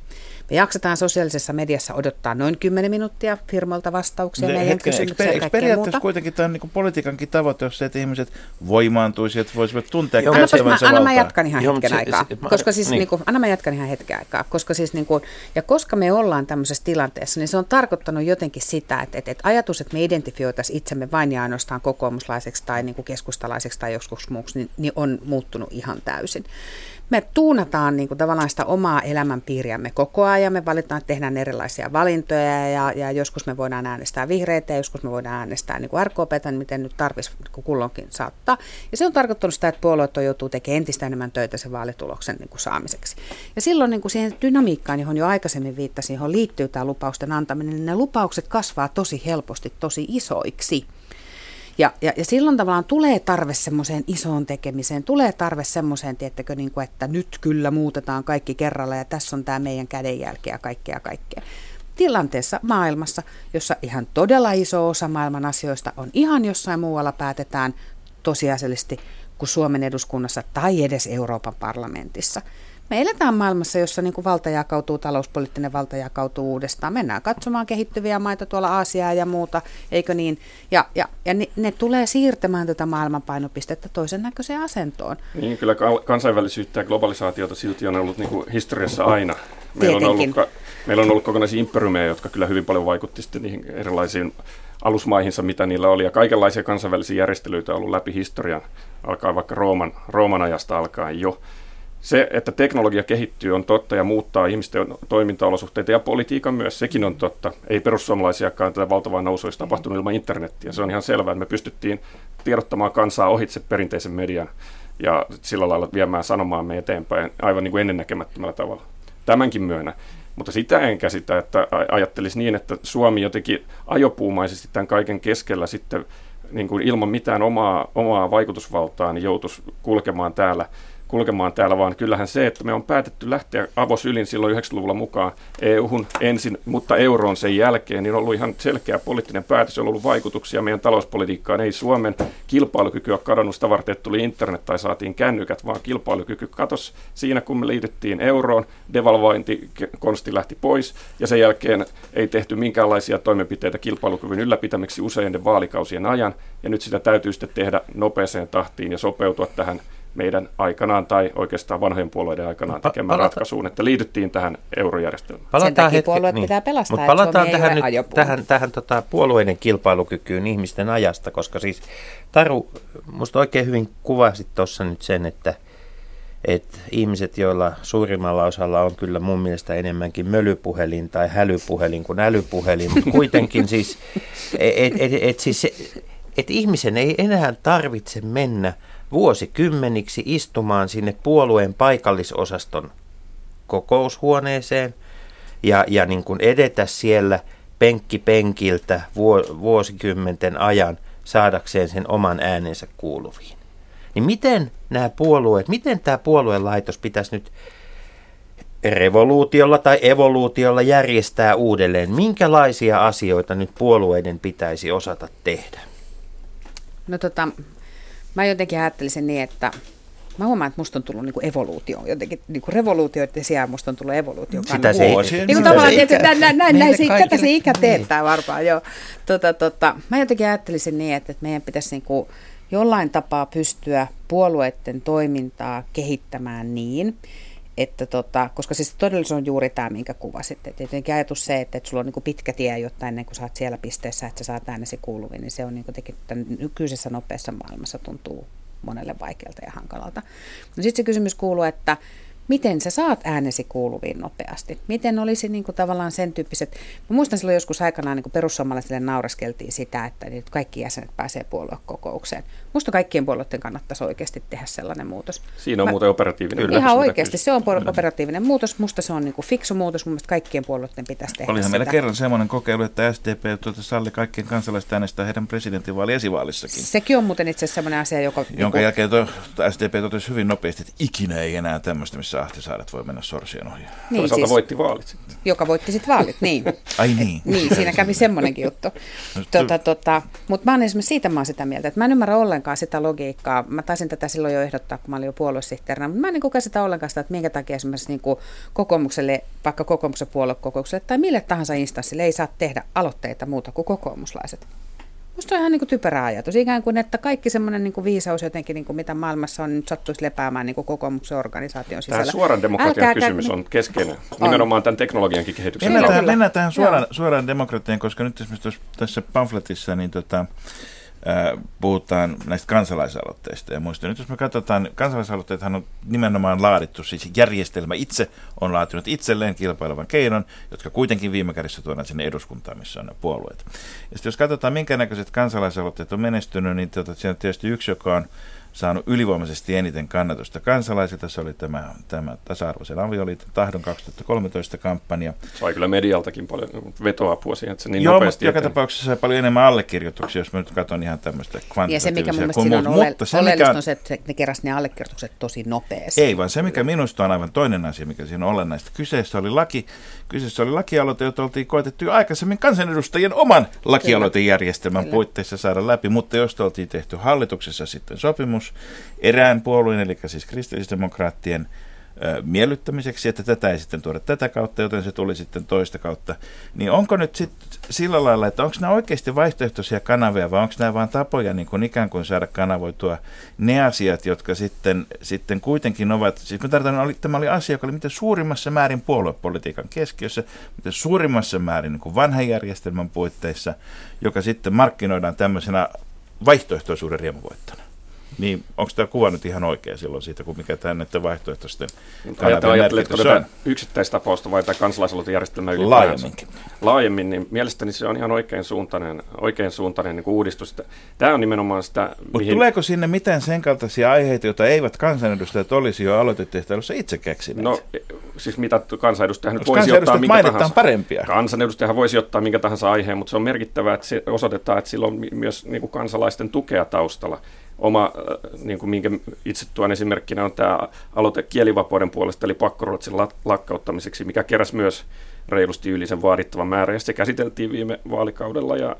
Me jaksetaan sosiaalisessa mediassa odottaa noin 10 minuuttia firmalta vastauksia meidän hetken, kysymyksiin eikö, eikö periaatteessa muuta. kuitenkin tämä niin politiikankin tavoite, jos se, että ihmiset voimaantuisivat, että voisivat tuntea Joo, anna, mä, anna mä jatkan ihan hetken se, aikaa. Se, koska siis, niin. Niin kuin, anna mä jatkan ihan hetken aikaa. Koska siis, niin kuin, ja koska me ollaan tämmöisessä tilanteessa, niin se on tarkoittanut jotenkin sitä, että, että, että ajatus, että me identifioitaisiin itsemme vain ja ainoastaan kokoomuslaiseksi tai niin kuin keskustalaiseksi tai joskus muuksi, niin, niin on muuttunut ihan täysin me tuunataan niin kuin tavallaan sitä omaa elämänpiiriämme koko ajan. Me valitaan, että tehdään erilaisia valintoja ja, ja joskus me voidaan äänestää vihreitä ja joskus me voidaan äänestää niin kuin niin miten nyt tarvitsisi niin kulloinkin saattaa. Ja se on tarkoittanut sitä, että puolueet joutuu tekemään entistä enemmän töitä sen vaalituloksen niin kuin saamiseksi. Ja silloin niin kuin siihen dynamiikkaan, johon jo aikaisemmin viittasin, johon liittyy tämä lupausten antaminen, niin ne lupaukset kasvaa tosi helposti tosi isoiksi. Ja, ja, ja silloin tavallaan tulee tarve semmoiseen isoon tekemiseen, tulee tarve semmoiseen, tiettäkö, niin kuin, että nyt kyllä muutetaan kaikki kerralla ja tässä on tämä meidän kädenjälki ja kaikkea kaikkea. Tilanteessa maailmassa, jossa ihan todella iso osa maailman asioista on ihan jossain muualla päätetään tosiasiallisesti kuin Suomen eduskunnassa tai edes Euroopan parlamentissa – me eletään maailmassa, jossa niin kuin valta jakautuu, talouspoliittinen valta jakautuu uudestaan. Mennään katsomaan kehittyviä maita tuolla Aasiaa ja muuta, eikö niin? Ja, ja, ja ne, ne tulee siirtämään tätä maailman painopistettä toisen näköiseen asentoon. Niin, kyllä kansainvälisyyttä ja globalisaatiota silti on ollut niin kuin historiassa aina. Meillä on, ollut, meillä on ollut kokonaisia imperiumeja, jotka kyllä hyvin paljon vaikutti sitten niihin erilaisiin alusmaihinsa, mitä niillä oli. Ja kaikenlaisia kansainvälisiä järjestelyitä on ollut läpi historian, alkaa vaikka Rooman, Rooman ajasta alkaen jo se, että teknologia kehittyy, on totta ja muuttaa ihmisten toimintaolosuhteita ja politiikan myös, sekin on totta. Ei perussuomalaisiakaan tätä valtavaa nousua olisi tapahtunut ilman internettiä. Se on ihan selvää, että me pystyttiin tiedottamaan kansaa ohitse perinteisen median ja sillä lailla viemään sanomaamme eteenpäin aivan niin kuin ennennäkemättömällä tavalla. Tämänkin myönnä. Mutta sitä en käsitä, että ajattelisi niin, että Suomi jotenkin ajopuumaisesti tämän kaiken keskellä sitten niin kuin ilman mitään omaa, omaa vaikutusvaltaa niin joutuisi kulkemaan täällä kulkemaan täällä, vaan kyllähän se, että me on päätetty lähteä avosylin silloin 90-luvulla mukaan EU-hun ensin, mutta euroon sen jälkeen, niin on ollut ihan selkeä poliittinen päätös, on ollut vaikutuksia meidän talouspolitiikkaan. Ei Suomen kilpailukyky ole kadonnut sitä varten, tuli internet tai saatiin kännykät, vaan kilpailukyky katosi siinä, kun me liityttiin euroon, devalvointikonsti lähti pois, ja sen jälkeen ei tehty minkäänlaisia toimenpiteitä kilpailukyvyn ylläpitämiksi useiden vaalikausien ajan, ja nyt sitä täytyy sitten tehdä nopeeseen tahtiin ja sopeutua tähän meidän aikanaan tai oikeastaan vanhojen puolueiden aikanaan tekemään palata, ratkaisuun, että liityttiin tähän eurojärjestelmään. Palataan Sen takia hetki, puolueet niin. pitää pelastaa, Mutta palataan tähän, nyt, tähän, tähän tota, puolueiden kilpailukykyyn ihmisten ajasta, koska siis Taru, minusta oikein hyvin kuvasit tuossa nyt sen, että että ihmiset, joilla suurimmalla osalla on kyllä mun mielestä enemmänkin mölypuhelin tai hälypuhelin kuin älypuhelin, mutta kuitenkin siis, että et, et, siis, et ihmisen ei enää tarvitse mennä – vuosikymmeniksi istumaan sinne puolueen paikallisosaston kokoushuoneeseen ja, ja niin kuin edetä siellä penkki penkiltä vuosikymmenten ajan saadakseen sen oman äänensä kuuluviin. Niin miten nämä puolueet, miten tämä puolueen laitos pitäisi nyt revoluutiolla tai evoluutiolla järjestää uudelleen? Minkälaisia asioita nyt puolueiden pitäisi osata tehdä? No tota, Mä jotenkin ajattelisin niin, että Mä huomaan, että musta on tullut niinku evoluutio. Jotenkin niinku revoluutioiden sijaan musta on tullut evoluutio. Sitä se, niin tavallaan, se ikä, näin, näin, näin, näin, tätä se ikä teettää niin. varmaan, joo. Tota, tota, mä jotenkin ajattelisin niin, että, että meidän pitäisi niinku jollain tapaa pystyä puolueiden toimintaa kehittämään niin, että tota, koska siis todellisuus on juuri tämä, minkä kuvasit. Et tietenkin ajatus se, että, että sulla on niin pitkä tie, jotta ennen kuin saat siellä pisteessä, että sä saat äänesi kuuluviin, niin se on niin kuin tämän nykyisessä nopeassa maailmassa tuntuu monelle vaikealta ja hankalalta. No sitten se kysymys kuuluu, että miten sä saat äänesi kuuluviin nopeasti? Miten olisi niin kuin tavallaan sen tyyppiset, mä muistan silloin joskus aikanaan niin kuin perussuomalaisille nauraskeltiin sitä, että kaikki jäsenet pääsee puoluekokoukseen. Musta kaikkien puolueiden kannattaisi oikeasti tehdä sellainen muutos. Siinä on mä, muuten operatiivinen Kyllä, Ihan oikeasti, se on operatiivinen muutos. Musta se on niin kuin fiksu muutos, mun mielestä kaikkien puolueiden pitäisi tehdä Olihan sitä. meillä kerran semmoinen kokeilu, että SDP tuota salli kaikkien kansalaiset äänestää heidän presidentinvaali esivaalissakin. Sekin on muuten itse asiassa semmoinen asia, joka... Jonka niin jälkeen to, SDP totesi hyvin nopeasti, että ikinä ei enää tämmöistä, missä Ahtisaaret voi mennä sorsien ohi. Niin, Toisaalta siis, voitti vaalit sitten. Joka voitti sitten vaalit, niin. Ai niin. niin, siinä kävi semmoinenkin juttu. No, tota, tota, Mutta mä oon esimerkiksi siitä mä oon sitä mieltä, että mä en ymmärrä ollenkaan sitä logiikkaa. Mä taisin tätä silloin jo ehdottaa, kun mä olin jo puoluesihteerinä, mutta mä en niin sitä ollenkaan sitä, että minkä takia esimerkiksi niin kuin kokoomukselle, vaikka kokoomuksen puoluekokoukselle tai mille tahansa instanssille ei saa tehdä aloitteita muuta kuin kokoomuslaiset. Musta on ihan niin kuin typerä ajatus, ikään kuin, että kaikki semmoinen niin kuin viisaus jotenkin, niin kuin mitä maailmassa on, nyt sattuisi lepäämään niin kuin kokoomuksen organisaation sisällä. Tämä suoran demokratian Älkää, kysymys on keskeinen, on. nimenomaan tämän teknologiankin kehityksen. Mennään tähän, mennään tähän suoraan, suoraan demokratiaan, koska nyt esimerkiksi tässä pamfletissa, niin tota, puhutaan näistä kansalaisaloitteista. Ja muista, nyt jos me katsotaan, kansalaisaloitteethan on nimenomaan laadittu, siis järjestelmä itse on laatinut itselleen kilpailevan keinon, jotka kuitenkin viime kädessä tuodaan sinne eduskuntaan, missä on ne puolueet. Ja sitten jos katsotaan, minkä näköiset kansalaisaloitteet on menestynyt, niin tuota, siinä on tietysti yksi, joka on saanut ylivoimaisesti eniten kannatusta kansalaisilta. Se oli tämä, tämä tasa-arvoisen avioliiton tahdon 2013 kampanja. Sai kyllä medialtakin paljon vetoapua siihen, että se niin Joo, nopeasti mutta joka tapauksessa sai paljon enemmän allekirjoituksia, jos mä nyt katson ihan tämmöistä Ja se, mikä mun mielestä on ole, mutta se, mikä, on se, että ne keräsi ne allekirjoitukset tosi nopeasti. Ei, vaan se, mikä minusta on aivan toinen asia, mikä siinä on olennaista. Kyseessä oli laki, kyseessä oli lakialoite, jota oltiin koetettu jo aikaisemmin kansanedustajien oman lakialoitejärjestelmän Kyllä. puitteissa saada läpi, mutta jos oltiin tehty hallituksessa sitten sopimus, erään puolueen, eli siis kristillisdemokraattien miellyttämiseksi, että tätä ei sitten tuoda tätä kautta, joten se tuli sitten toista kautta. Niin onko nyt sitten sillä lailla, että onko nämä oikeasti vaihtoehtoisia kanavia vai onko nämä vain tapoja niin kuin ikään kuin saada kanavoitua ne asiat, jotka sitten, sitten kuitenkin ovat, siis mä tarkoitan, tämä oli asia, joka oli mitä suurimmassa määrin puoluepolitiikan keskiössä, mitä suurimmassa määrin niin kuin vanhan järjestelmän puitteissa, joka sitten markkinoidaan tämmöisenä vaihtoehtoisuuden riemuvoittona. Niin, onko tämä kuva nyt ihan oikea silloin siitä, kun mikä tämä näiden vaihtoehtoisten kanavien Ajatteletko tätä yksittäistapausta vai tätä kansalaisaloitejärjestelmää ylipäänsä? Laajemminkin. Laajemmin, niin mielestäni se on ihan oikein suuntainen, oikein suuntainen niin uudistus. Tämä on nimenomaan sitä... Mutta mihin... tuleeko sinne mitään sen kaltaisia aiheita, joita eivät kansanedustajat olisi jo aloitetehtävässä itse keksineet? No, siis mitä kansanedustaja nyt voisi ottaa minkä tahansa... parempia? Kansanedustajahan voisi ottaa minkä tahansa aiheen, mutta se on merkittävää, että se osoitetaan, että sillä on myös niin kuin kansalaisten tukea taustalla oma, äh, niin kuin minkä itse tuon esimerkkinä on tämä aloite kielivapauden puolesta, eli pakkoruotsin lakkauttamiseksi, mikä keräsi myös reilusti yli sen vaadittavan määrän, ja se käsiteltiin viime vaalikaudella, ja,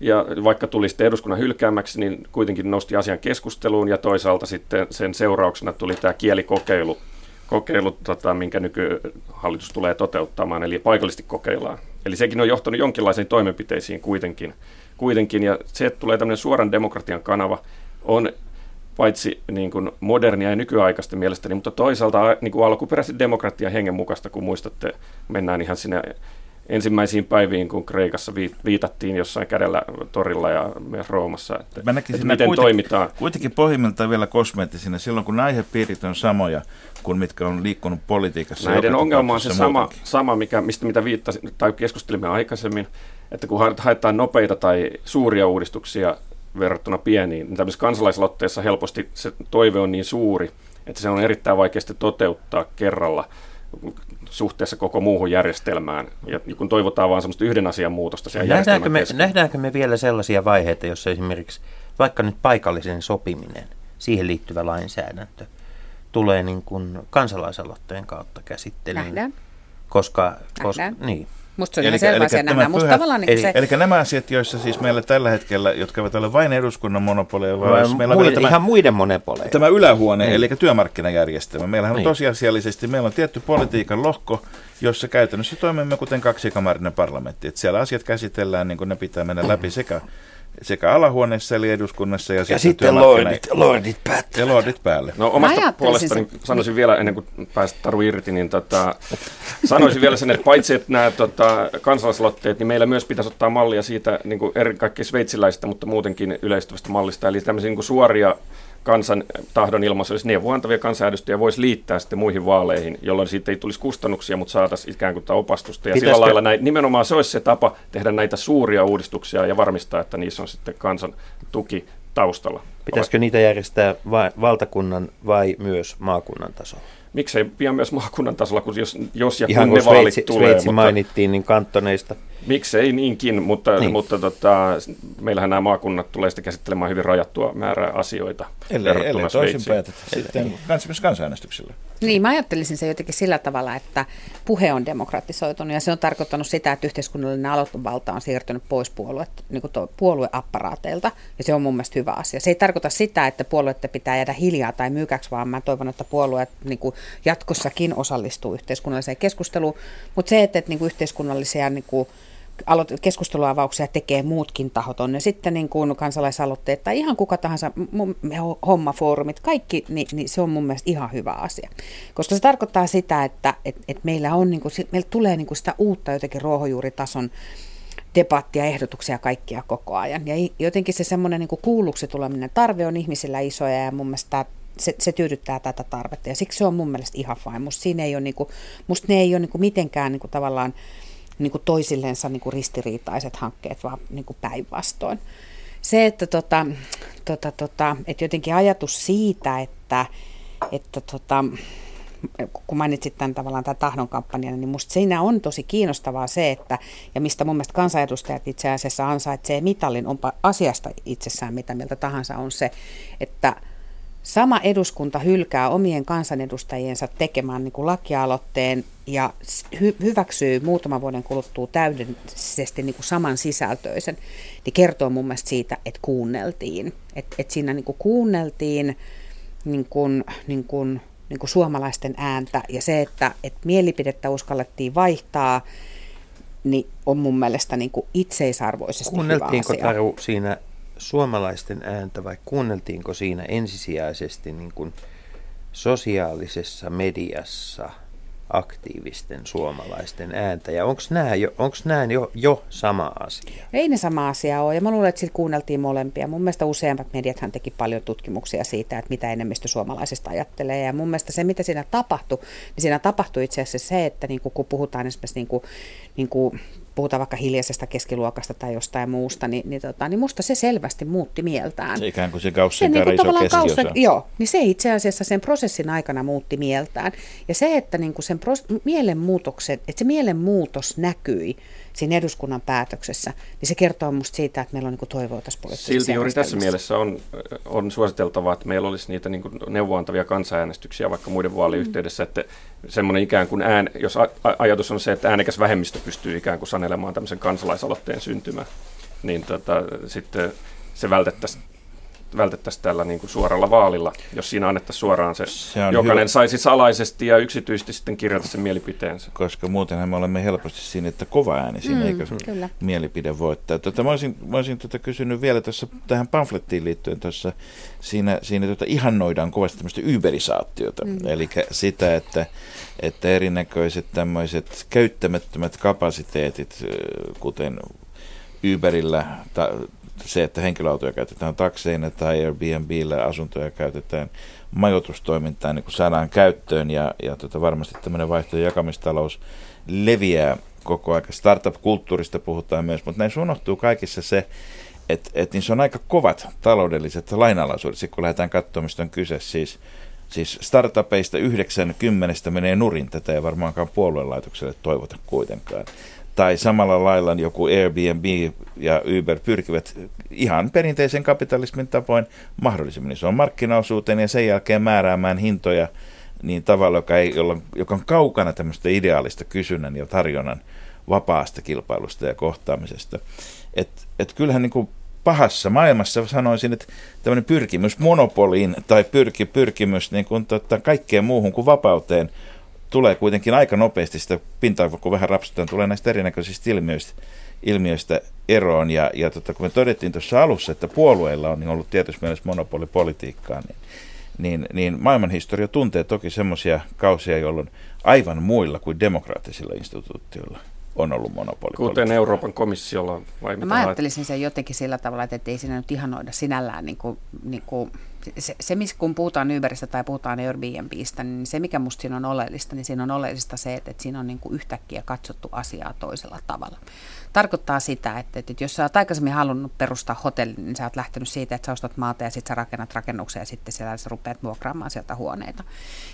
ja vaikka tuli sitten eduskunnan hylkäämäksi, niin kuitenkin nosti asian keskusteluun, ja toisaalta sitten sen seurauksena tuli tämä kielikokeilu, kokeilu, tota, minkä nykyhallitus tulee toteuttamaan, eli paikallisesti kokeillaan. Eli sekin on johtanut jonkinlaisiin toimenpiteisiin kuitenkin, kuitenkin ja se, että tulee tämmöinen suoran demokratian kanava, on paitsi niin kuin modernia ja nykyaikaista mielestäni, mutta toisaalta niin kuin alkuperäisen demokratian hengen mukaista, kun muistatte, mennään ihan sinne ensimmäisiin päiviin, kun Kreikassa viitattiin jossain kädellä torilla ja myös Roomassa, että, Mä että miten kuitenkin, toimitaan. Kuitenkin pohjimmiltaan vielä kosmeettisina, silloin kun aihepiirit on samoja kuin mitkä on liikkunut politiikassa. Näiden ongelma on se sama, sama mikä, mistä mitä viittasin, tai keskustelimme aikaisemmin, että kun haetaan nopeita tai suuria uudistuksia verrattuna pieniin. Niin tämmöisessä kansalaisaloitteessa helposti se toive on niin suuri, että se on erittäin vaikeasti toteuttaa kerralla suhteessa koko muuhun järjestelmään. Ja kun toivotaan vain semmoista yhden asian muutosta siellä nähdäänkö me, nähdäänkö me vielä sellaisia vaiheita, jossa esimerkiksi vaikka nyt paikallisen sopiminen, siihen liittyvä lainsäädäntö, tulee niin kuin kansalaisaloitteen kautta käsittelyyn? Nähdään. Koska, koska Nähdään. niin, Musta se on eli, selvä asia. Musta tavallaan niin eli, se... eli nämä asiat, joissa siis meillä tällä hetkellä, jotka eivät ole vain eduskunnan monopoleja, vaan meillä on muiden, tämä, ihan muiden monopoleja. Tämä ylähuone, niin. eli työmarkkinajärjestelmä. Meillähän niin. on tosiasiallisesti, meillä on tietty politiikan lohko, jossa käytännössä toimimme kuten kaksikamarinen parlamentti. Että siellä asiat käsitellään niin kuin ne pitää mennä läpi sekä sekä alahuoneessa eli eduskunnassa ja, ja sitten lordit, lordit Ja lordit päälle. No omasta puolestani sen... sanoisin vielä, ennen kuin päästä Taru irti, niin tota, sanoisin vielä sen, että paitsi että nämä tota, kansalaisaloitteet, niin meillä myös pitäisi ottaa mallia siitä niin kuin eri, kaikki sveitsiläistä, mutta muutenkin yleistyvästä mallista, eli tämmöisiä niin kuin suoria kansan tahdon ilmaisu, jos neuvoantavia kansanedustajia voisi liittää sitten muihin vaaleihin, jolloin siitä ei tulisi kustannuksia, mutta saataisiin ikään kuin opastusta. Ja Pitäisikö? sillä lailla näin, nimenomaan se olisi se tapa tehdä näitä suuria uudistuksia ja varmistaa, että niissä on sitten kansan tuki taustalla. Pitäisikö niitä järjestää vai, valtakunnan vai myös maakunnan tasolla? Miksei pian myös maakunnan tasolla, kun jos, jos ja Ihan kun ne vaalit Sveitsi, tulee. Sveitsi mutta... mainittiin, niin kantoneista Miksei niinkin, mutta, niin. mutta tota, meillähän nämä maakunnat tulee sitten käsittelemään hyvin rajattua määrää asioita. Ellei, ellei toisin päätetä sitten kans, kansanäänestyksellä. Niin, mä ajattelisin se jotenkin sillä tavalla, että puhe on demokratisoitunut ja se on tarkoittanut sitä, että yhteiskunnallinen aloitusvalta on siirtynyt pois puolue, niin kuin puolueapparaateilta ja se on mun mielestä hyvä asia. Se ei tarkoita sitä, että puolueette pitää jäädä hiljaa tai myykäksi, vaan mä toivon, että puolueet niin kuin jatkossakin osallistuu yhteiskunnalliseen keskusteluun, mutta se, että, että niin kuin yhteiskunnallisia niin kuin, keskusteluavauksia tekee muutkin tahot, on ne sitten niin kuin kansalaisaloitteet tai ihan kuka tahansa hommafoorumit, kaikki, niin, niin se on mun mielestä ihan hyvä asia. Koska se tarkoittaa sitä, että et, et meillä, on, niin kuin, meillä tulee niin kuin sitä uutta jotenkin ruohonjuuritason debattia, ehdotuksia kaikkia koko ajan. Ja jotenkin se semmoinen niin kuulluksi tuleminen tarve on ihmisillä isoja ja mun mielestä se, se tyydyttää tätä tarvetta ja siksi se on mun mielestä ihan fine. Musta, siinä ei ole, niin kuin, musta ne ei ole niin kuin mitenkään niin kuin tavallaan niin kuin toisillensa niin kuin ristiriitaiset hankkeet, vaan niin kuin päinvastoin. Se, että, tota, tota, tota, että jotenkin ajatus siitä, että, että tota, kun mainitsit tämän tavallaan tämän tahdon kampanjan, niin musta siinä on tosi kiinnostavaa se, että, ja mistä mun mielestä kansanedustajat itse asiassa ansaitsee mitallin, onpa asiasta itsessään mitä mieltä tahansa, on se, että sama eduskunta hylkää omien kansanedustajiensa tekemään niin kuin lakialoitteen ja hy- hyväksyy muutaman vuoden kuluttua täydellisesti niin kuin saman sisältöisen, niin kertoo mun mielestä siitä, että kuunneltiin. Että et siinä niin kuin kuunneltiin niin kuin, niin kuin, niin kuin suomalaisten ääntä ja se, että et mielipidettä uskallettiin vaihtaa, niin on mun mielestä niin kuin itseisarvoisesti Kuunneltiinko hyvä asia. Taru siinä suomalaisten ääntä vai kuunneltiinko siinä ensisijaisesti niin kuin sosiaalisessa mediassa aktiivisten suomalaisten ääntä? Ja onko nämä, jo, onks nämä jo, jo sama asia? Ei ne sama asia ole, ja mä luulen, että sitten kuunneltiin molempia. Mun mielestä useammat mediathan teki paljon tutkimuksia siitä, että mitä enemmistö suomalaisista ajattelee. Ja mun mielestä se, mitä siinä tapahtui, niin siinä tapahtui itse asiassa se, että niin kun puhutaan esimerkiksi niin kuin, niin kuin puhutaan vaikka hiljaisesta keskiluokasta tai jostain muusta, niin, niin, tota, niin musta se selvästi muutti mieltään. Se ikään kuin se Gaussin se, niin kuin iso Gaussen, Joo, niin se itse asiassa sen prosessin aikana muutti mieltään. Ja se, että niin kuin sen pros, mielenmuutoksen, että se mielenmuutos näkyi siinä eduskunnan päätöksessä, niin se kertoo minusta siitä, että meillä on niin toivoa tässä Silti juuri tässä mielessä on, on suositeltavaa, että meillä olisi niitä niin neuvoantavia kansanäänestyksiä vaikka muiden vaalien mm. yhteydessä, että semmoinen ikään kuin ään, jos a, ajatus on se, että äänekäs vähemmistö pystyy ikään kuin sanelemaan tämmöisen kansalaisaloitteen syntymä, niin tota, sitten se vältettäisiin vältettäisiin tällä niin kuin suoralla vaalilla, jos siinä annettaisiin suoraan se, se jokainen hyvä. saisi salaisesti ja yksityisesti sitten kirjata sen mielipiteensä. Koska muutenhan me olemme helposti siinä, että kova ääni siinä, mm, eikö kyllä. mielipide voittaa. Tota, mä olisin, mä olisin tota kysynyt vielä tuossa tähän pamflettiin liittyen tuossa, siinä, siinä tota ihannoidaan kovasti tämmöistä yberisaatiota, mm. eli sitä, että, että erinäköiset tämmöiset käyttämättömät kapasiteetit, kuten Uberillä ta, se, että henkilöautoja käytetään takseina tai Airbnbillä asuntoja käytetään majoitustoimintaan niin kuin saadaan käyttöön ja, ja tota, varmasti tämmöinen vaihtoehto jakamistalous leviää koko ajan. Startup-kulttuurista puhutaan myös, mutta näissä unohtuu kaikissa se, että et, niin se on aika kovat taloudelliset lainalaisuudet, kun lähdetään katsomaan, mistä on kyse. Siis, siis startupeista 90 menee nurin, tätä ei varmaankaan puoluelaitokselle toivota kuitenkaan tai samalla lailla joku Airbnb ja Uber pyrkivät ihan perinteisen kapitalismin tapoin mahdollisimman isoon markkinaosuuteen ja sen jälkeen määräämään hintoja niin tavalla, joka, ei, jolla, joka on kaukana tämmöistä ideaalista kysynnän ja tarjonnan vapaasta kilpailusta ja kohtaamisesta. Et, et kyllähän niin kuin pahassa maailmassa sanoisin, että tämmöinen pyrkimys monopoliin tai pyrki, pyrkimys niin kuin tota, kaikkeen muuhun kuin vapauteen – tulee kuitenkin aika nopeasti sitä pintaa, kun vähän rapsutetaan, tulee näistä erinäköisistä ilmiöistä, ilmiöistä eroon. Ja, ja tota, kun me todettiin tuossa alussa, että puolueilla on niin ollut tietysti mielessä monopolipolitiikkaa, niin, niin, niin maailmanhistoria tuntee toki semmoisia kausia, jolloin aivan muilla kuin demokraattisilla instituutioilla on ollut monopoli. Kuten Euroopan komissiolla vai mitä? No mä ajattelisin sen jotenkin sillä tavalla, että ei siinä nyt ihanoida sinällään niin kuin, niin kuin se, se, kun puhutaan Uberistä tai puhutaan Airbnbistä, niin se, mikä musta siinä on oleellista, niin siinä on oleellista se, että, että siinä on niin kuin yhtäkkiä katsottu asiaa toisella tavalla. Tarkoittaa sitä, että, että jos sä oot aikaisemmin halunnut perustaa hotellin, niin sä oot lähtenyt siitä, että sä ostat maata ja sitten sä rakennat rakennuksia ja sitten siellä sä rupeat vuokraamaan sieltä huoneita.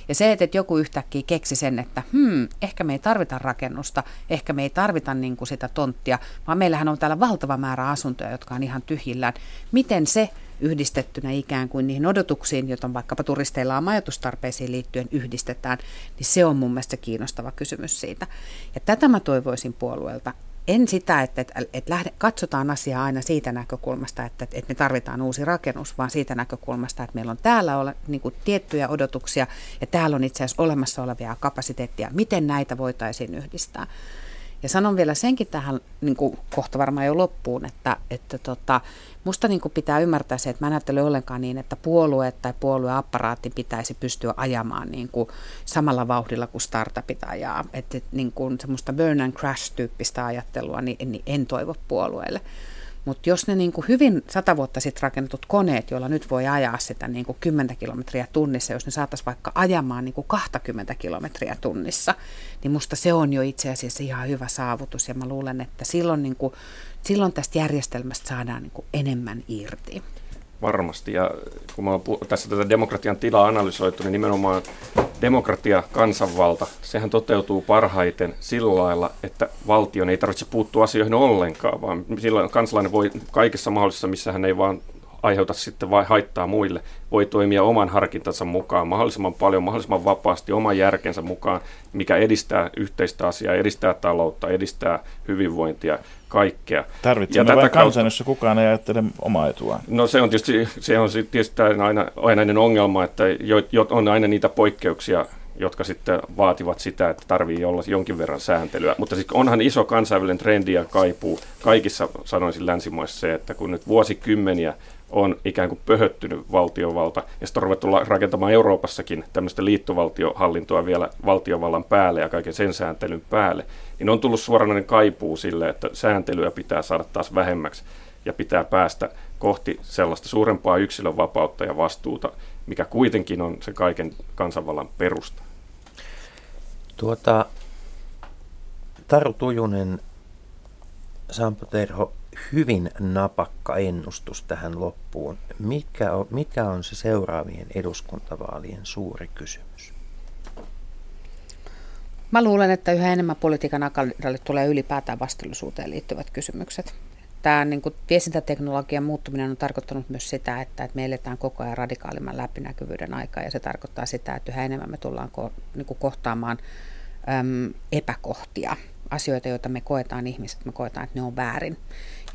Ja se, että, että joku yhtäkkiä keksi sen, että hmm, ehkä me ei tarvita rakennusta, ehkä me ei tarvita niin kuin sitä tonttia, vaan meillähän on täällä valtava määrä asuntoja, jotka on ihan tyhjillään. Miten se yhdistettynä ikään kuin niihin odotuksiin, joita vaikkapa turisteilla on majoitustarpeisiin liittyen yhdistetään, niin se on mun mielestä kiinnostava kysymys siitä. Ja tätä mä toivoisin puolueelta. En sitä, että, että, että lähde, katsotaan asiaa aina siitä näkökulmasta, että, että me tarvitaan uusi rakennus, vaan siitä näkökulmasta, että meillä on täällä ole, niin kuin tiettyjä odotuksia ja täällä on itse asiassa olemassa olevia kapasiteettia. Miten näitä voitaisiin yhdistää? Ja sanon vielä senkin tähän niin kuin kohta varmaan jo loppuun, että, että tota, musta niin kuin pitää ymmärtää se, että mä en ajattele ollenkaan niin, että puolue tai puolueapparaatti pitäisi pystyä ajamaan niin kuin samalla vauhdilla kuin startupit ajaa. Että niin kuin semmoista burn and crash-tyyppistä ajattelua niin, niin en toivo puolueelle. Mutta jos ne niin kuin hyvin sata vuotta sitten rakennetut koneet, joilla nyt voi ajaa sitä niin kuin 10 kilometriä tunnissa, jos ne saataisiin vaikka ajamaan niin kuin 20 kilometriä tunnissa, niin musta se on jo itse asiassa ihan hyvä saavutus. Ja mä luulen, että silloin, niin kuin, silloin tästä järjestelmästä saadaan niin kuin enemmän irti. Varmasti, ja kun mä tässä tätä demokratian tilaa analysoitu, niin nimenomaan demokratia, kansanvalta, sehän toteutuu parhaiten sillä lailla, että valtion ei tarvitse puuttua asioihin ollenkaan, vaan silloin kansalainen voi kaikessa mahdollisessa, missä hän ei vaan aiheuta sitten vai haittaa muille, voi toimia oman harkintansa mukaan mahdollisimman paljon, mahdollisimman vapaasti, oman järkensä mukaan, mikä edistää yhteistä asiaa, edistää taloutta, edistää hyvinvointia, kaikkea. Tarvitsemme vain kansan, jossa kukaan ei ajattele omaa etua. No se on tietysti, se on tietysti aina ainainen ongelma, että jo, jo, on aina niitä poikkeuksia, jotka sitten vaativat sitä, että tarvii olla jonkin verran sääntelyä. Mutta siis onhan iso kansainvälinen trendi ja kaipuu kaikissa, sanoisin länsimaissa se, että kun nyt vuosikymmeniä on ikään kuin pöhöttynyt valtiovalta, ja sitten on ruvettu rakentamaan Euroopassakin tämmöistä liittovaltiohallintoa vielä valtiovallan päälle ja kaiken sen sääntelyn päälle, niin on tullut suoranainen kaipuu sille, että sääntelyä pitää saada taas vähemmäksi ja pitää päästä kohti sellaista suurempaa yksilön vapautta ja vastuuta, mikä kuitenkin on se kaiken kansanvallan perusta. Tuota, Taru Tujunen, Sampo Terho, hyvin napakka ennustus tähän loppuun. Mikä on, mikä on se seuraavien eduskuntavaalien suuri kysymys? Mä luulen, että yhä enemmän politiikan agendalle tulee ylipäätään vastuullisuuteen liittyvät kysymykset. Tämä niin kuin, viestintäteknologian muuttuminen on tarkoittanut myös sitä, että, että me eletään koko ajan radikaalimman läpinäkyvyyden aikaa ja se tarkoittaa sitä, että yhä enemmän me tullaan ko, niin kuin kohtaamaan äm, epäkohtia, asioita, joita me koetaan ihmiset, me koetaan, että ne on väärin.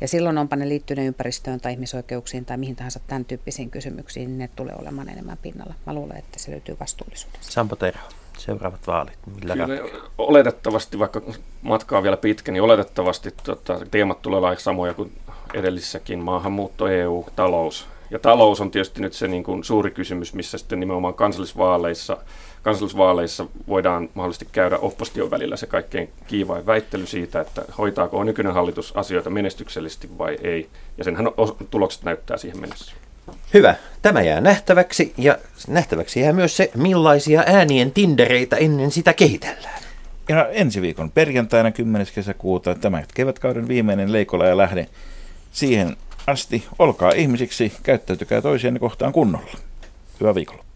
Ja silloin onpa ne liittyneet ympäristöön tai ihmisoikeuksiin tai mihin tahansa tämän tyyppisiin kysymyksiin, niin ne tulee olemaan enemmän pinnalla. Mä luulen, että se löytyy vastuullisuudesta. Sampo Terho, seuraavat vaalit. Millä Kyllä, oletettavasti, vaikka matkaa vielä pitkä, niin oletettavasti tota, teemat tulee olla samoja kuin edellisessäkin. Maahanmuutto, EU, talous. Ja talous on tietysti nyt se niin kuin suuri kysymys, missä sitten nimenomaan kansallisvaaleissa – kansallisvaaleissa voidaan mahdollisesti käydä opposition välillä se kaikkein kiivain väittely siitä, että hoitaako nykyinen hallitus asioita menestyksellisesti vai ei. Ja senhän tulokset näyttää siihen mennessä. Hyvä. Tämä jää nähtäväksi ja nähtäväksi jää myös se, millaisia äänien tindereitä ennen sitä kehitellään. Ja ensi viikon perjantaina 10. kesäkuuta tämä kevätkauden viimeinen Leikola ja lähde. Siihen asti olkaa ihmisiksi, käyttäytykää toisianne kohtaan kunnolla. Hyvää viikolla.